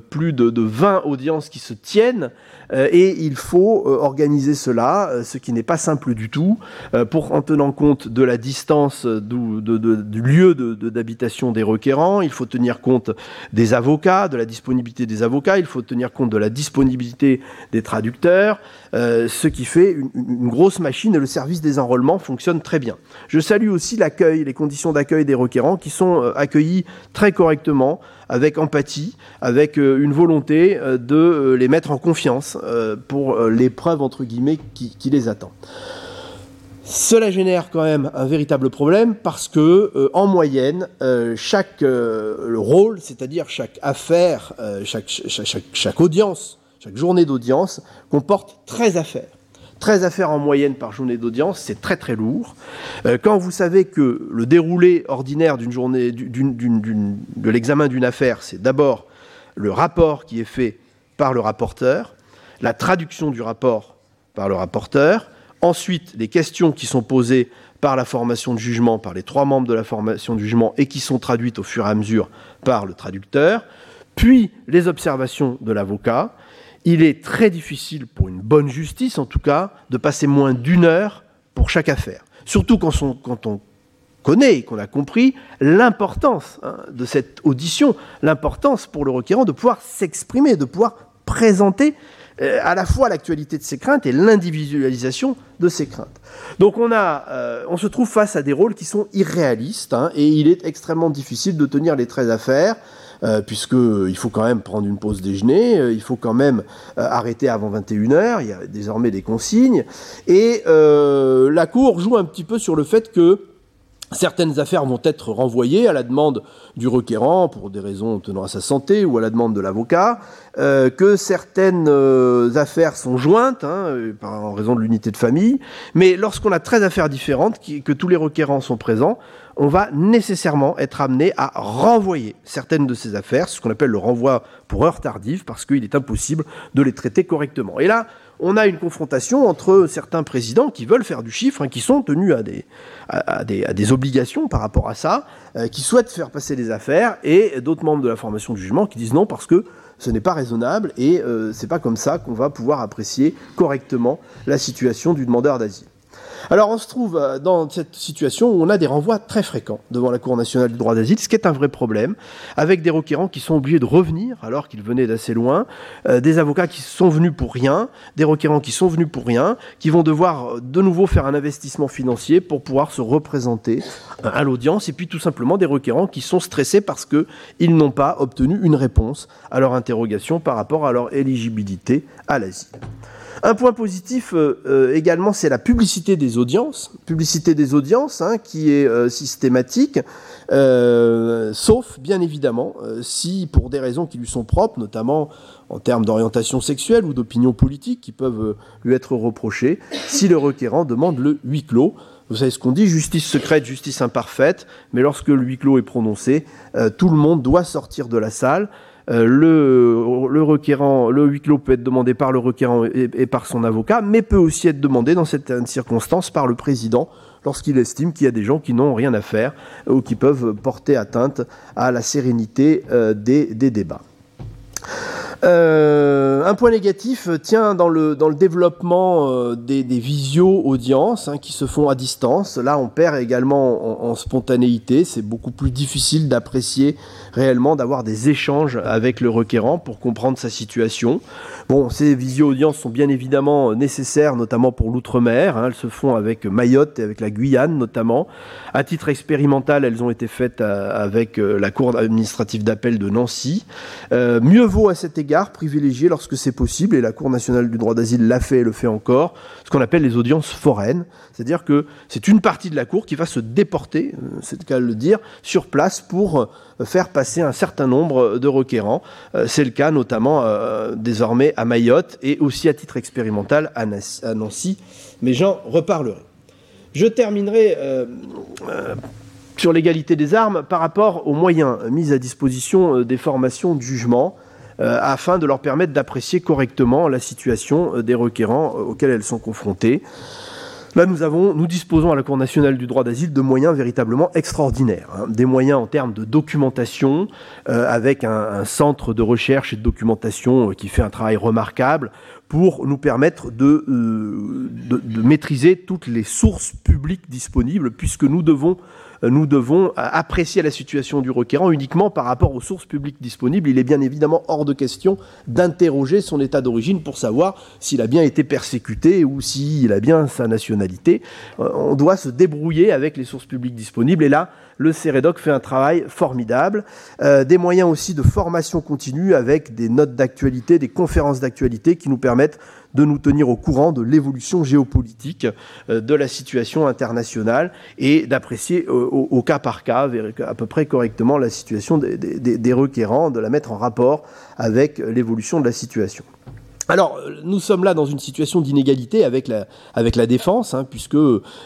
plus de 20 audiences qui se tiennent. Euh, et il faut euh, organiser cela, euh, ce qui n'est pas simple du tout, en tenant compte de la distance du, du lieu d'habitation des requérants, il faut tenir compte des avocats, de la disponibilité des avocats, il faut tenir compte de la disponibilité des traducteurs, ce qui fait une, une, grosse machine et le service des enrôlements fonctionne très bien. Je salue aussi l'accueil, les conditions d'accueil des requérants qui sont accueillis très correctement avec empathie, avec euh, une volonté euh, de euh, les mettre en confiance pour l'épreuve entre guillemets qui, les attend. Cela génère quand même un véritable problème parce que, en moyenne, chaque rôle, c'est-à-dire chaque affaire, chaque, audience, chaque journée d'audience, comporte 13 affaires. 13 affaires en moyenne par journée d'audience, c'est très très lourd. Euh, quand vous savez que le déroulé ordinaire d'une journée, de l'examen d'une affaire, c'est d'abord le rapport qui est fait par le rapporteur, la traduction du rapport par le rapporteur, ensuite les questions qui sont posées par la formation de jugement, par les trois membres de la formation de jugement et qui sont traduites au fur et à mesure par le traducteur, puis les observations de l'avocat. Il est très difficile pour une bonne justice, en tout cas, de passer moins d'une heure pour chaque affaire. Surtout quand on, connaît et qu'on a compris l'importance hein, de cette audition, l'importance pour le requérant de pouvoir s'exprimer, de pouvoir présenter euh, à la fois l'actualité de ses craintes et l'individualisation de ses craintes. Donc on, a, euh, on se trouve face à des rôles qui sont irréalistes hein, et il est extrêmement difficile de tenir les traits d'affaires. Euh, puisqu'il faut quand même prendre une pause déjeuner, il faut quand même arrêter avant 21h, il y a désormais des consignes, et la Cour joue un petit peu sur le fait que Certaines affaires vont être renvoyées à la demande du requérant pour des raisons tenant à sa santé ou à la demande de l'avocat, euh, que certaines euh, affaires sont jointes hein, en raison de l'unité de famille, mais lorsqu'on a 13 affaires différentes, que tous les requérants sont présents, on va nécessairement être amené à renvoyer certaines de ces affaires, ce qu'on appelle le renvoi pour heure tardive, parce qu'il est impossible de les traiter correctement. Et là, on a une confrontation entre certains présidents qui veulent faire du chiffre, hein, qui sont tenus à des, obligations par rapport à ça, euh, qui souhaitent faire passer des affaires, et d'autres membres de la formation du jugement qui disent non parce que ce n'est pas raisonnable et euh, c'est pas comme ça qu'on va pouvoir apprécier correctement la situation du demandeur d'asile. Alors on se trouve euh, dans cette situation où on a des renvois très fréquents devant la Cour nationale du droit d'asile, ce qui est un vrai problème, avec des requérants qui sont obligés de revenir alors qu'ils venaient d'assez loin, euh, des avocats qui sont venus pour rien, des requérants qui sont venus pour rien, qui vont devoir euh, de nouveau faire un investissement financier pour pouvoir se représenter à l'audience, et puis tout simplement des requérants qui sont stressés parce qu'ils n'ont pas obtenu une réponse à leur interrogation par rapport à leur éligibilité à l'asile. Un point positif euh, euh, également, c'est la publicité des audiences. Publicité des audiences hein, qui est euh, systématique, sauf bien évidemment si, pour des raisons qui lui sont propres, notamment en termes d'orientation sexuelle ou d'opinion politique qui peuvent lui être reprochées, si le requérant demande le huis clos. Vous savez ce qu'on dit, justice secrète, justice imparfaite, mais lorsque le huis clos est prononcé, tout le monde doit sortir de la salle. Euh, le, requérant, le huis clos peut être demandé par le requérant et, par son avocat, mais peut aussi être demandé dans certaines circonstances par le président lorsqu'il estime qu'il y a des gens qui n'ont rien à faire ou qui peuvent porter atteinte à la sérénité euh, des, débats. Euh, un point négatif tient dans le, dans le développement des, visio-audiences hein, qui se font à distance. Là, on perd également en spontanéité. C'est beaucoup plus difficile d'apprécier réellement d'avoir des échanges avec le requérant pour comprendre sa situation. Bon, ces visio-audiences sont bien évidemment nécessaires, notamment pour l'outre-mer. Hein. elles se font avec Mayotte et avec la Guyane notamment. À titre expérimental, elles ont été faites euh, avec euh, la Cour administrative d'appel de Nancy. Euh, mieux vaut à cet égard privilégier lorsque c'est possible, et la Cour nationale du droit d'asile l'a fait et le fait encore, ce qu'on appelle les audiences foraines. C'est-à-dire que c'est une partie de la Cour qui va se déporter, c'est le cas de le dire, sur place pour faire passer un certain nombre de requérants. Euh, c'est le cas notamment euh, désormais à Mayotte et aussi à titre expérimental à Nancy, mais j'en reparlerai. Je terminerai euh, sur l'égalité des armes par rapport aux moyens mis à disposition des formations de jugement afin de leur permettre d'apprécier correctement la situation des requérants auxquels elles sont confrontées. Là, nous, avons, nous disposons à la Cour nationale du droit d'asile de moyens véritablement extraordinaires. Hein. Des moyens en termes de documentation, euh, avec un, centre de recherche et de documentation euh, qui fait un travail remarquable pour nous permettre euh, de maîtriser toutes les sources publiques disponibles, puisque nous devons nous devons apprécier la situation du requérant uniquement par rapport aux sources publiques disponibles. Il est bien évidemment hors de question d'interroger son état d'origine pour savoir s'il a bien été persécuté ou s'il a bien sa nationalité. Euh, on doit se débrouiller avec les sources publiques disponibles et là, le CEREDOC fait un travail formidable. Euh, des moyens aussi de formation continue avec des notes d'actualité, des conférences d'actualité qui nous permettent de nous tenir au courant de l'évolution géopolitique euh, de la situation internationale et d'apprécier euh, au, cas par cas à peu près correctement la situation des, requérants, de la mettre en rapport avec l'évolution de la situation. Alors, nous sommes là dans une situation d'inégalité avec la, défense, hein, puisque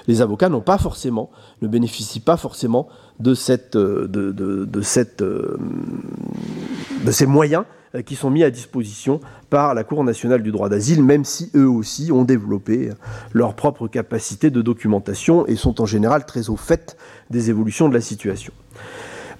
les avocats n'ont pas forcément, ne bénéficient pas forcément de de, cette de ces moyens qui sont mis à disposition par la Cour nationale du droit d'asile, même si eux aussi ont développé leur propre capacité de documentation et sont en général très au fait des évolutions de la situation.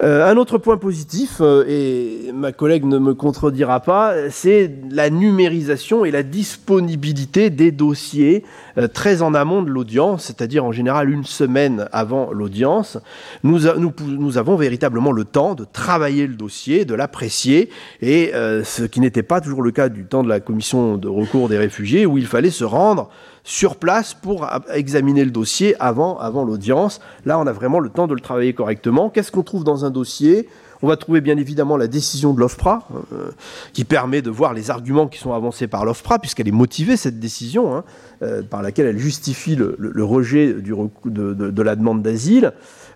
Euh, un autre point positif, euh, et ma collègue ne me contredira pas, c'est la numérisation et la disponibilité des dossiers euh, très en amont de l'audience, c'est-à-dire en général une semaine avant l'audience. Nous, nous, avons véritablement le temps de travailler le dossier, de l'apprécier, et ce qui n'était pas toujours le cas du temps de la commission de recours des réfugiés, où il fallait se rendre sur place pour examiner le dossier avant, l'audience. Là, on a vraiment le temps de le travailler correctement. Qu'est-ce qu'on trouve dans un dossier? On va trouver bien évidemment la décision de l'OFPRA, euh, qui permet de voir les arguments qui sont avancés par l'OFPRA, puisqu'elle est motivée, cette décision, hein, euh, par laquelle elle justifie le, rejet de, la demande d'asile.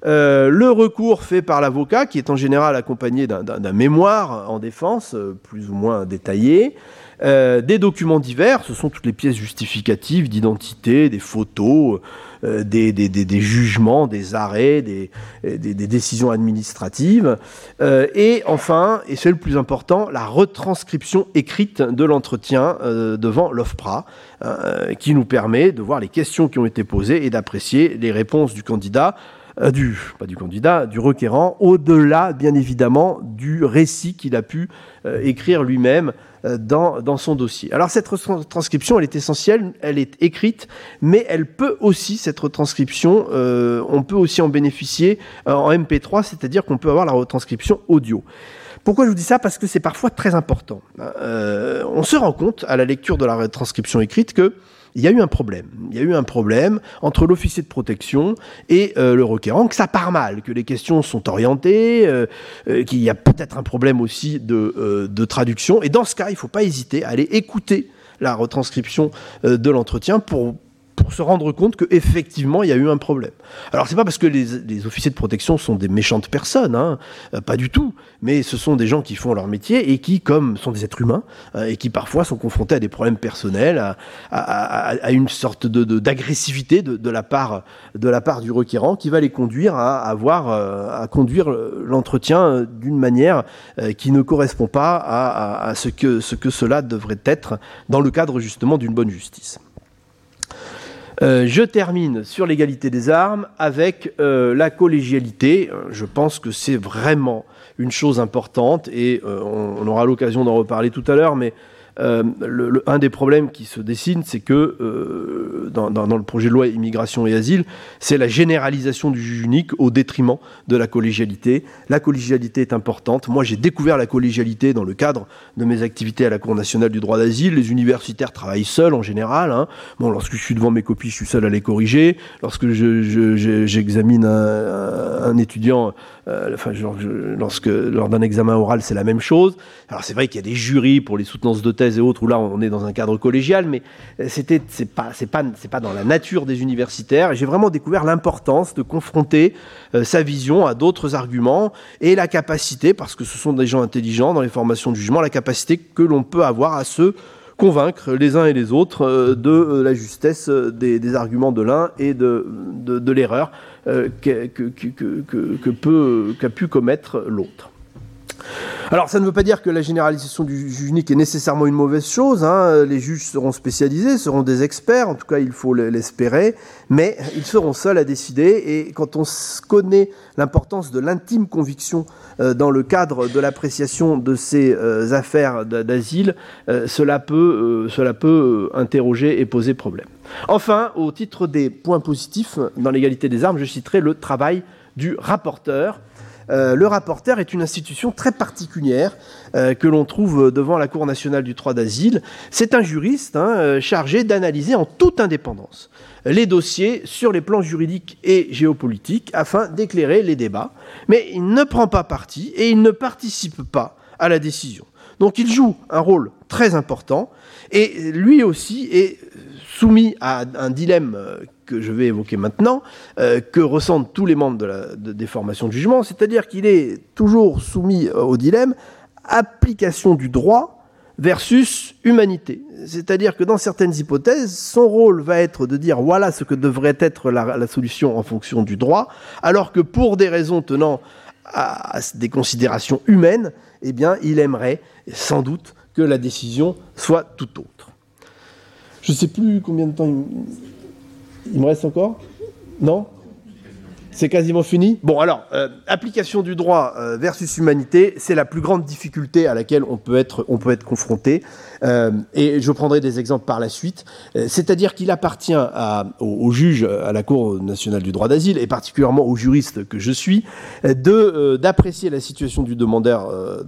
Euh, le recours fait par l'avocat, qui est en général accompagné d'un mémoire en défense, plus ou moins détaillé. Euh, des documents divers, ce sont toutes les pièces justificatives d'identité, des photos, euh, des, jugements, des arrêts, des, décisions administratives. Euh, et enfin, et c'est le plus important, la retranscription écrite de l'entretien devant l'OFPRA, qui nous permet de voir les questions qui ont été posées et d'apprécier les réponses du candidat. du, pas du candidat, du requérant, au-delà, bien évidemment, du récit qu'il a pu écrire lui-même euh, dans, son dossier. Alors cette transcription, elle est essentielle, elle est écrite, mais elle peut aussi, cette retranscription, euh, on peut aussi en bénéficier euh, en MP3, c'est-à-dire qu'on peut avoir la retranscription audio. Pourquoi je vous dis ça? Parce que c'est parfois très important. on se rend compte à la lecture de la retranscription écrite que il y a eu un problème. Il y a eu un problème entre l'officier de protection et euh, le requérant, que ça part mal, que les questions sont orientées, euh, euh, qu'il y a peut-être un problème aussi de, de, traduction. Et dans ce cas, il ne faut pas hésiter à aller écouter la retranscription de l'entretien pour pour se rendre compte qu'effectivement, il y a eu un problème. Alors, c'est pas parce que les, officiers de protection sont des méchantes personnes, hein, euh, pas du tout, mais ce sont des gens qui font leur métier et qui, comme sont des êtres humains, euh, et qui parfois sont confrontés à des problèmes personnels, à, une sorte d'agressivité de, la part, du requérant qui va les conduire à, avoir, euh, à conduire l'entretien d'une manière qui ne correspond pas à, ce, ce que cela devrait être dans le cadre justement d'une bonne justice. Euh, je termine sur l'égalité des armes avec euh, la collégialité. Euh, je pense que c'est vraiment une chose importante et on, aura l'occasion d'en reparler tout à l'heure, mais euh, un des problèmes qui se dessine, c'est que euh, dans, le projet de loi immigration et asile, c'est la généralisation du juge unique au détriment de la collégialité. La collégialité est importante. Moi, j'ai découvert la collégialité dans le cadre de mes activités à la Cour nationale du droit d'asile. Les universitaires travaillent seuls en général. Hein. Bon, lorsque je suis devant mes copies, je suis seul à les corriger. Lorsque j'examine un, étudiant, euh, enfin, lorsque lors d'un examen oral, c'est la même chose. Alors c'est vrai qu'il y a des jurys pour les soutenances de et autres où là on est dans un cadre collégial, mais euh, c'était c'est pas c'est pas dans la nature des universitaires. Et j'ai vraiment découvert l'importance de confronter euh, sa vision à d'autres arguments et la capacité, parce que ce sont des gens intelligents dans les formations de jugement, la capacité que l'on peut avoir à se convaiqure les uns et les autres euh, de la justesse des, arguments de l'un et de, l'erreur que, peut, qu'a pu commettre l'autre. Alors, ça ne veut pas dire que la généralisation du juge unique est nécessairement une mauvaise chose. Hein. Les juges seront spécialisés, seront des experts, en tout cas, il faut l'espérer, mais ils seront seuls à décider. Et quand on connaît l'importance de l'intime conviction euh, dans le cadre de l'appréciation de ces euh, affaires d'asile, euh, cela peut, cela peut interroger et poser problème. Enfin, au titre des points positifs dans l'égalité des armes, je citerai le travail du rapporteur euh, le rapporteur est une institution très particulière euh, que l'on trouve devant la Cour nationale du droit d'asile. C'est un juriste hein, euh, chargé d'analyser en toute indépendance les dossiers sur les plans juridiques et géopolitiques afin d'éclairer les débats. Mais il ne prend pas parti et il ne participe pas à la décision. Donc il joue un rôle très important et lui aussi est soumis à un dilemme que je vais évoquer maintenant, euh, que ressentent tous les membres des formations de jugement, c'est-à-dire qu'il est toujours soumis euh, au dilemme application du droit versus humanité. C'est-à-dire que dans certaines hypothèses, son rôle va être de dire voilà ce que devrait être la, la solution en fonction du droit, alors que pour des raisons tenant à, des considérations humaines, eh bien, il aimerait sans doute que la décision soit tout autre. Je ne sais plus combien de temps il, me reste encore? Non? C'est quasiment fini? Bon, alors, euh, application du droit euh, versus humanité, c'est la plus grande difficulté à laquelle on peut être, confronté. Euh, et je prendrai des exemples par la suite. C'est-à-dire qu'il appartient aux, juges, à la Cour nationale du droit d'asile, et particulièrement aux juristes que je suis, d'apprécier la situation du demandeur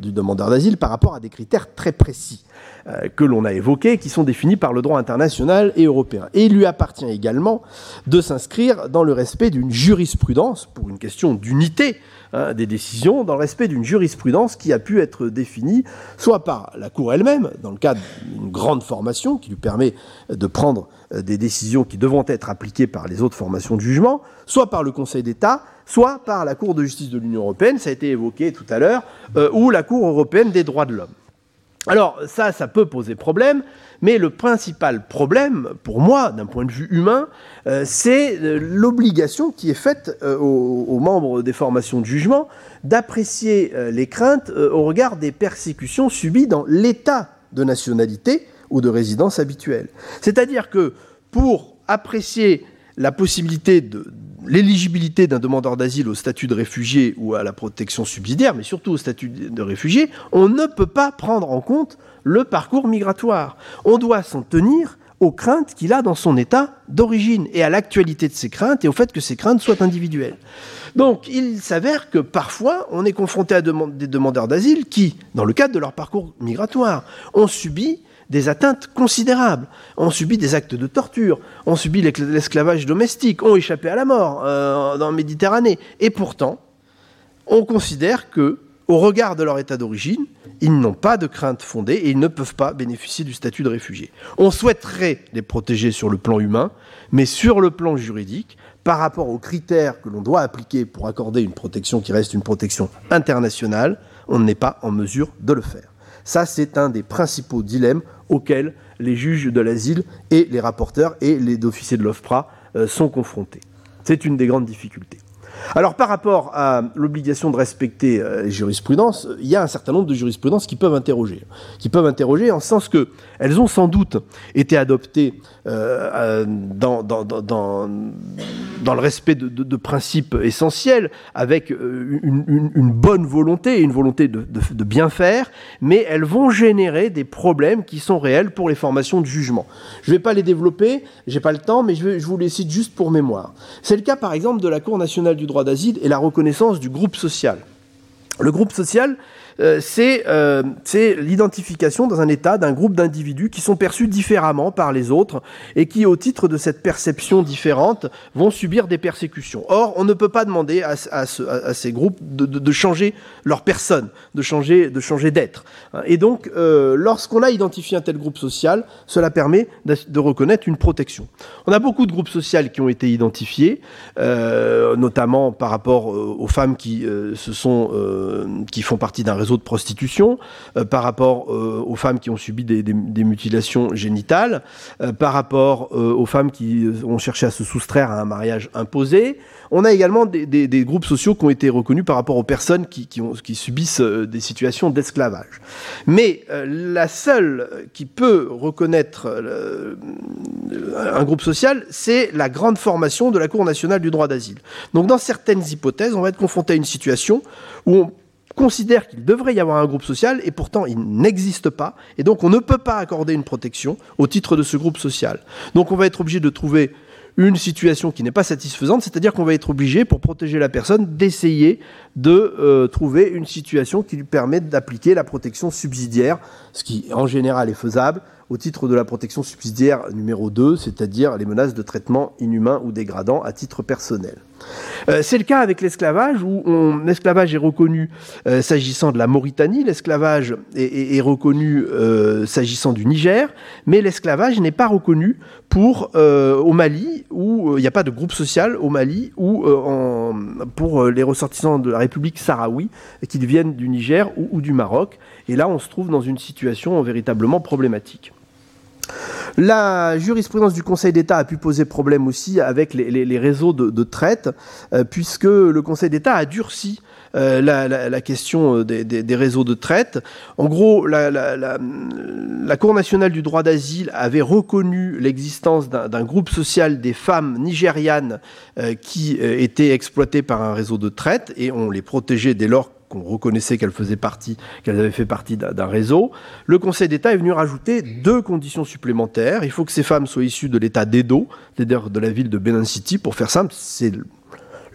d'asile par rapport à des critères très précis. Euh, que l'on a évoqués, qui sont définis par le droit international et européen. Et il lui appartient également de s'inscrire dans le respect d'une jurisprudence, pour une question d'unité hein, des décisions, dans le respect d'une jurisprudence qui a pu être définie soit par la Cour elle-même, dans le cadre d'une grande formation qui lui permet de prendre euh, des décisions qui devront être appliquées par les autres formations de jugement, soit par le Conseil d'État, soit par la Cour de justice de l'Union européenne, ça a été évoqué tout à l'heure, euh, ou la Cour européenne des droits de l'homme. Alors ça, ça peut poser problème, mais le principal problème, pour moi, d'un point de vue humain, euh, c'est euh, l'obligation qui est faite euh, aux, membres des formations de jugement d'apprécier les craintes au regard des persécutions subies dans l'état de nationalité ou de résidence habituelle. C'est-à-dire que pour apprécier la possibilité de, l'éligibilité d'un demandeur d'asile au statut de réfugié ou à la protection subsidiaire, mais surtout au statut de réfugié, on ne peut pas prendre en compte le parcours migratoire. On doit s'en tenir aux craintes qu'il a dans son état d'origine et à l'actualité de ses craintes et au fait que ces craintes soient individuelles. Donc il s'avère que parfois on est confronté à des demandeurs d'asile qui, dans le cadre de leur parcours migratoire, ont subi des atteintes considérables, ont subi des actes de torture, ont subi l'esclavage domestique, ont échappé à la mort euh, dans la Méditerranée. Et pourtant, on considère que, au regard de leur état d'origine, ils n'ont pas de crainte fondée et ils ne peuvent pas bénéficier du statut de réfugié. On souhaiterait les protéger sur le plan humain, mais sur le plan juridique, par rapport aux critères que l'on doit appliquer pour accorder une protection qui reste une protection internationale, on n'est pas en mesure de le faire. Ça, c'est un des principaux dilemmes auxquels les juges de l'asile et les rapporteurs et les officiers de l'OFPRA euh, sont confrontés. C'est une des grandes difficultés. Alors par rapport à l'obligation de respecter euh, les jurisprudences, il y a un certain nombre de jurisprudences qui peuvent interroger. Qui peuvent interroger en sens qu'elles ont sans doute été adoptées euh, dans, dans, dans, dans, le respect de, de, principes essentiels, avec euh, une, bonne volonté, une volonté de, de, bien faire, mais elles vont générer des problèmes qui sont réels pour les formations de jugement. Je ne vais pas les développer, j'ai pas le temps, mais je, vais, je vous les cite juste pour mémoire. C'est le cas par exemple de la Cour nationale du droit d'asile et la reconnaissance du groupe social. Le groupe social, euh, euh, c'est l'identification dans un État d'un groupe d'individus qui sont perçus différemment par les autres et qui, au titre de cette perception différente, vont subir des persécutions. Or, on ne peut pas demander à, ces groupes de, changer leur personne, de changer d'être. Et donc, euh, lorsqu'on a identifié un tel groupe social, cela permet de, reconnaître une protection. On a beaucoup de groupes sociaux qui ont été identifiés, notamment par rapport aux femmes qui, font partie d'un de prostitution, euh, par rapport euh, aux femmes qui ont subi des, mutilations génitales, euh, par rapport aux femmes qui ont cherché à se soustraire à un mariage imposé. On a également des, groupes sociaux qui ont été reconnus par rapport aux personnes qui, qui subissent des situations d'esclavage. Mais la seule qui peut reconnaître un groupe social, c'est la grande formation de la Cour nationale du droit d'asile. Donc dans certaines hypothèses, on va être confronté à une situation où on considère qu'il devrait y avoir un groupe social et pourtant il n'existe pas et donc on ne peut pas accorder une protection au titre de ce groupe social. Donc on va être obligé de trouver une situation qui n'est pas satisfaisante, c'est-à-dire qu'on va être obligé, pour protéger la personne, d'essayer de euh, trouver une situation qui lui permette d'appliquer la protection subsidiaire, ce qui en général est faisable, au titre de la protection subsidiaire numéro 2, c'est-à-dire les menaces de traitement inhumain ou dégradant à titre personnel. Euh, c'est le cas avec l'esclavage, où l'esclavage est reconnu euh, s'agissant de la Mauritanie, l'esclavage est, reconnu euh, s'agissant du Niger, mais l'esclavage n'est pas reconnu pour au Mali, où il n'y a pas de groupe social au Mali, ou pour les ressortissants de la République sahraoui qui viennent du Niger ou du Maroc. Et là, on se trouve dans une situation véritablement problématique. La jurisprudence du Conseil d'État a pu poser problème aussi avec les, réseaux de, traite, euh, puisque le Conseil d'État a durci euh, la, question euh, des, réseaux de traite. En gros, la, Cour nationale du droit d'asile avait reconnu l'existence d'un groupe social des femmes nigérianes qui étaient exploitées par un réseau de traite et on les protégeait dès lors qu'on reconnaissait qu'elles faisaient partie, qu'elles avaient fait partie d'un réseau. Le Conseil d'État est venu rajouter deux conditions supplémentaires. Il faut que ces femmes soient issues de l'État d'Edo, c'est-à-dire de la ville de Benin City. Pour faire simple, c'est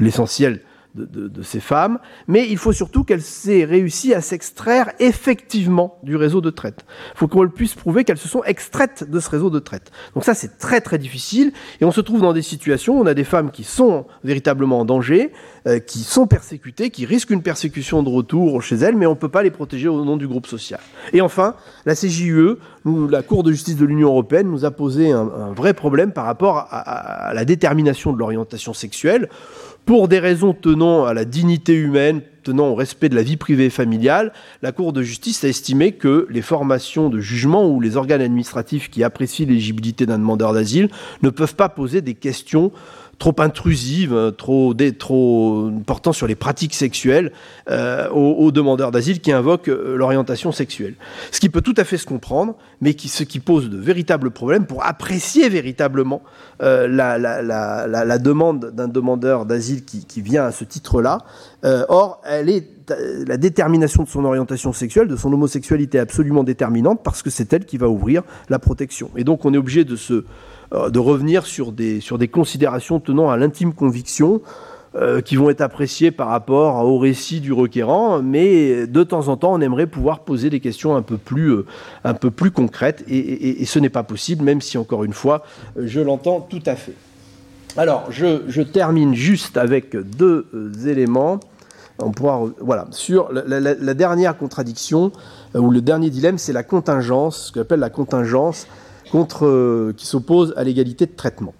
l'essentiel de, ces femmes, mais il faut surtout qu'elles aient réussi à s'extraire effectivement du réseau de traite. Il faut qu'on puisse prouver qu'elles se sont extraites de ce réseau de traite. Donc ça, c'est très très difficile, et on se trouve dans des situations où on a des femmes qui sont véritablement en danger, euh, qui sont persécutées, qui risquent une persécution de retour chez elles, mais on ne peut pas les protéger au nom du groupe social. Et enfin, la CJUE, la Cour de justice de l'Union européenne, nous a posé un, vrai problème par rapport à la détermination de l'orientation sexuelle pour des raisons tenant à la dignité humaine, tenant au respect de la vie privée et familiale, la Cour de justice a estimé que les formations de jugement ou les organes administratifs qui apprécient l'éligibilité d'un demandeur d'asile ne peuvent pas poser des questions trop intrusive, euh, trop, trop portant sur les pratiques sexuelles euh, aux, demandeurs d'asile qui invoquent euh, l'orientation sexuelle. Ce qui peut tout à fait se comprendre, mais ce qui pose de véritables problèmes pour apprécier véritablement la, la, demande d'un demandeur d'asile qui, vient à ce titre-là. or, la détermination de son orientation sexuelle, de son homosexualité absolument déterminante parce que c'est elle qui va ouvrir la protection. Et donc on est obligé de se euh, de revenir sur des, considérations tenant à l'intime conviction euh, qui vont être appréciées par rapport au récit du requérant, mais de temps en temps, on aimerait pouvoir poser des questions un peu plus, euh, concrètes, et, ce n'est pas possible, même si, encore une fois, je l'entends tout à fait. Alors, je, termine juste avec deux éléments. On pourra, voilà, sur la, la dernière contradiction, ou le dernier dilemme, c'est la contingence, ce qu'on appelle la contingence contre, euh, qui s'oppose à l'égalité de traitement.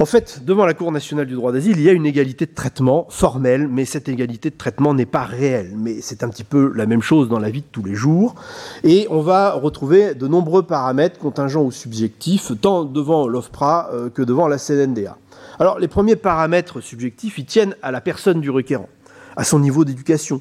En fait, devant la Cour nationale du droit d'asile, il y a une égalité de traitement formelle, mais cette égalité de traitement n'est pas réelle. Mais c'est un petit peu la même chose dans la vie de tous les jours. Et on va retrouver de nombreux paramètres contingents ou subjectifs, tant devant l'OFPRA euh, que devant la CNDA. Alors, les premiers paramètres subjectifs, ils tiennent à la personne du requérant, à son niveau d'éducation,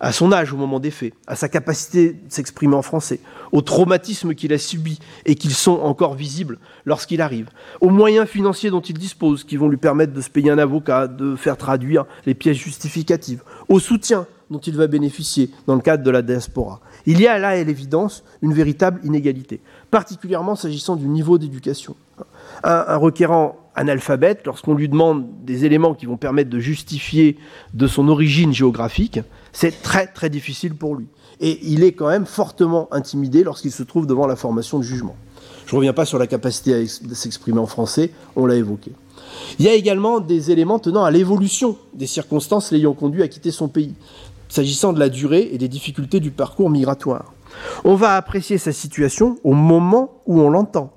à son âge au moment des faits, à sa capacité de s'exprimer en français, aux traumatismes qu'il a subis et qu'ils sont encore visibles lorsqu'il arrive, aux moyens financiers dont il dispose, qui vont lui permettre de se payer un avocat, de faire traduire les pièces justificatives, au soutien dont il va bénéficier dans le cadre de la diaspora. Il y a là, à l'évidence, une véritable inégalité, particulièrement s'agissant du niveau d'éducation. un requérant analphabète, lorsqu'on lui demande des éléments qui vont permettre de justifier de son origine géographique, c'est très très difficile pour lui. Et il est quand même fortement intimidé lorsqu'il se trouve devant la formation de jugement. Je ne reviens pas sur la capacité à s'exprimer en français, on l'a évoqué. Il y a également des éléments tenant à l'évolution des circonstances l'ayant conduit à quitter son pays, s'agissant de la durée et des difficultés du parcours migratoire. On va apprécier sa situation au moment où on l'entend.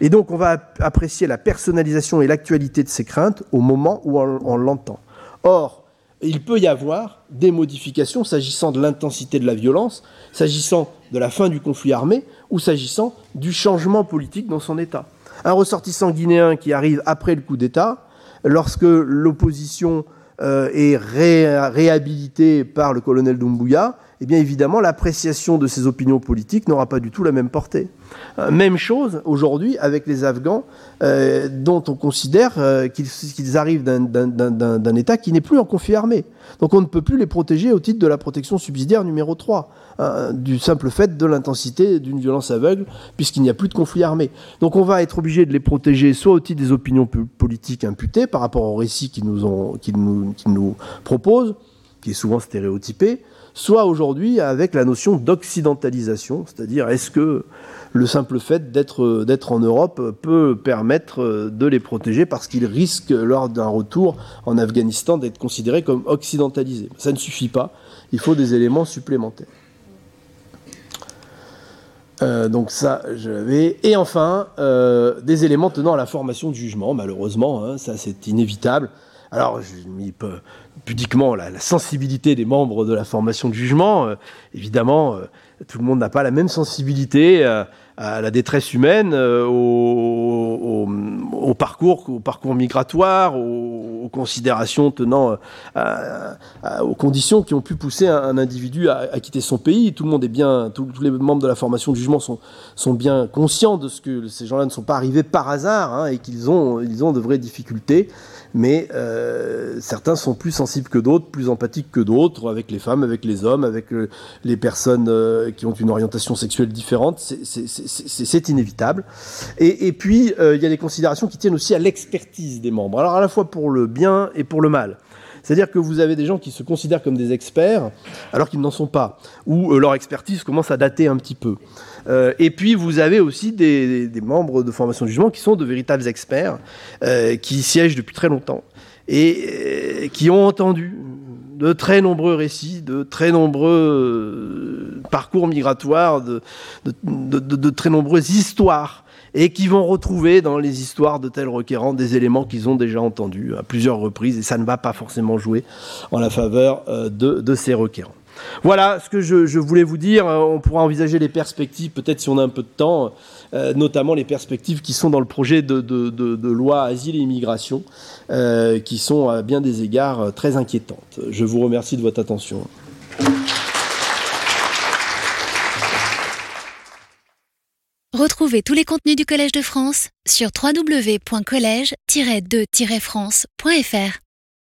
Et donc on va apprécier la personnalisation et l'actualité de ses craintes au moment où on, l'entend. Or, il peut y avoir des modifications s'agissant de l'intensité de la violence, s'agissant de la fin du conflit armé ou s'agissant du changement politique dans son État. Un ressortissant guinéen qui arrive après le coup d'État, lorsque l'opposition euh, est réhabilitée par le colonel Doumbouya, eh bien évidemment l'appréciation de ses opinions politiques n'aura pas du tout la même portée. Euh, même chose aujourd'hui avec les Afghans, euh, dont on considère euh, qu'ils arrivent d'un État qui n'est plus en conflit armé. Donc on ne peut plus les protéger au titre de la protection subsidiaire numéro 3, hein, du simple fait de l'intensité d'une violence aveugle, puisqu'il n'y a plus de conflit armé. Donc on va être obligé de les protéger soit au titre des opinions politiques imputées par rapport au récit qu'ils nous, nous, nous proposent, qui est souvent stéréotypé, soit aujourd'hui avec la notion d'occidentalisation, c'est-à-dire est-ce que le simple fait d'être en Europe peut permettre de les protéger parce qu'ils risquent lors d'un retour en Afghanistan d'être considérés comme occidentalisés? Ça ne suffit pas, il faut des éléments supplémentaires. Euh, donc ça, je l'avais. Et enfin, euh, des éléments tenant à la formation de jugement, malheureusement, hein, ça c'est inévitable. Alors j'ai mis pudiquement la, sensibilité des membres de la formation de jugement. évidemment, tout le monde n'a pas la même sensibilité à la détresse humaine, euh, au, parcours, au parcours migratoire, aux, considérations tenant euh, aux conditions qui ont pu pousser un, individu à, quitter son pays. Tout le monde est bien, tous les membres de la formation de jugement sont, sont bien conscients de ce que ces gens-là ne sont pas arrivés par hasard hein, et qu'ils ont, ils ont de vraies difficultés mais euh, certains sont plus sensibles que d'autres, plus empathiques que d'autres, avec les femmes, avec les hommes, avec euh, les personnes euh, qui ont une orientation sexuelle différente, c'est inévitable. Et, puis, il y a des considérations qui tiennent aussi à l'expertise des membres, alors à la fois pour le bien et pour le mal. C'est-à-dire que vous avez des gens qui se considèrent comme des experts alors qu'ils n'en sont pas, ou leur expertise commence à dater un petit peu. Euh, et puis vous avez aussi des, membres de formation de jugement qui sont de véritables experts, euh, qui siègent depuis très longtemps et euh, qui ont entendu de très nombreux récits, de très nombreux parcours migratoires, de, de, très nombreuses histoires et qui vont retrouver dans les histoires de tels requérants des éléments qu'ils ont déjà entendus à plusieurs reprises, et ça ne va pas forcément jouer en la faveur de, ces requérants. Voilà ce que je, voulais vous dire. Euh, on pourra envisager les perspectives, peut-être si on a un peu de temps, euh, notamment les perspectives qui sont dans le projet de, loi Asile et Immigration, euh, qui sont à bien des égards très inquiétantes. Je vous remercie de votre attention. Retrouvez tous les contenus du Collège de France sur www.colège-2-france.fr.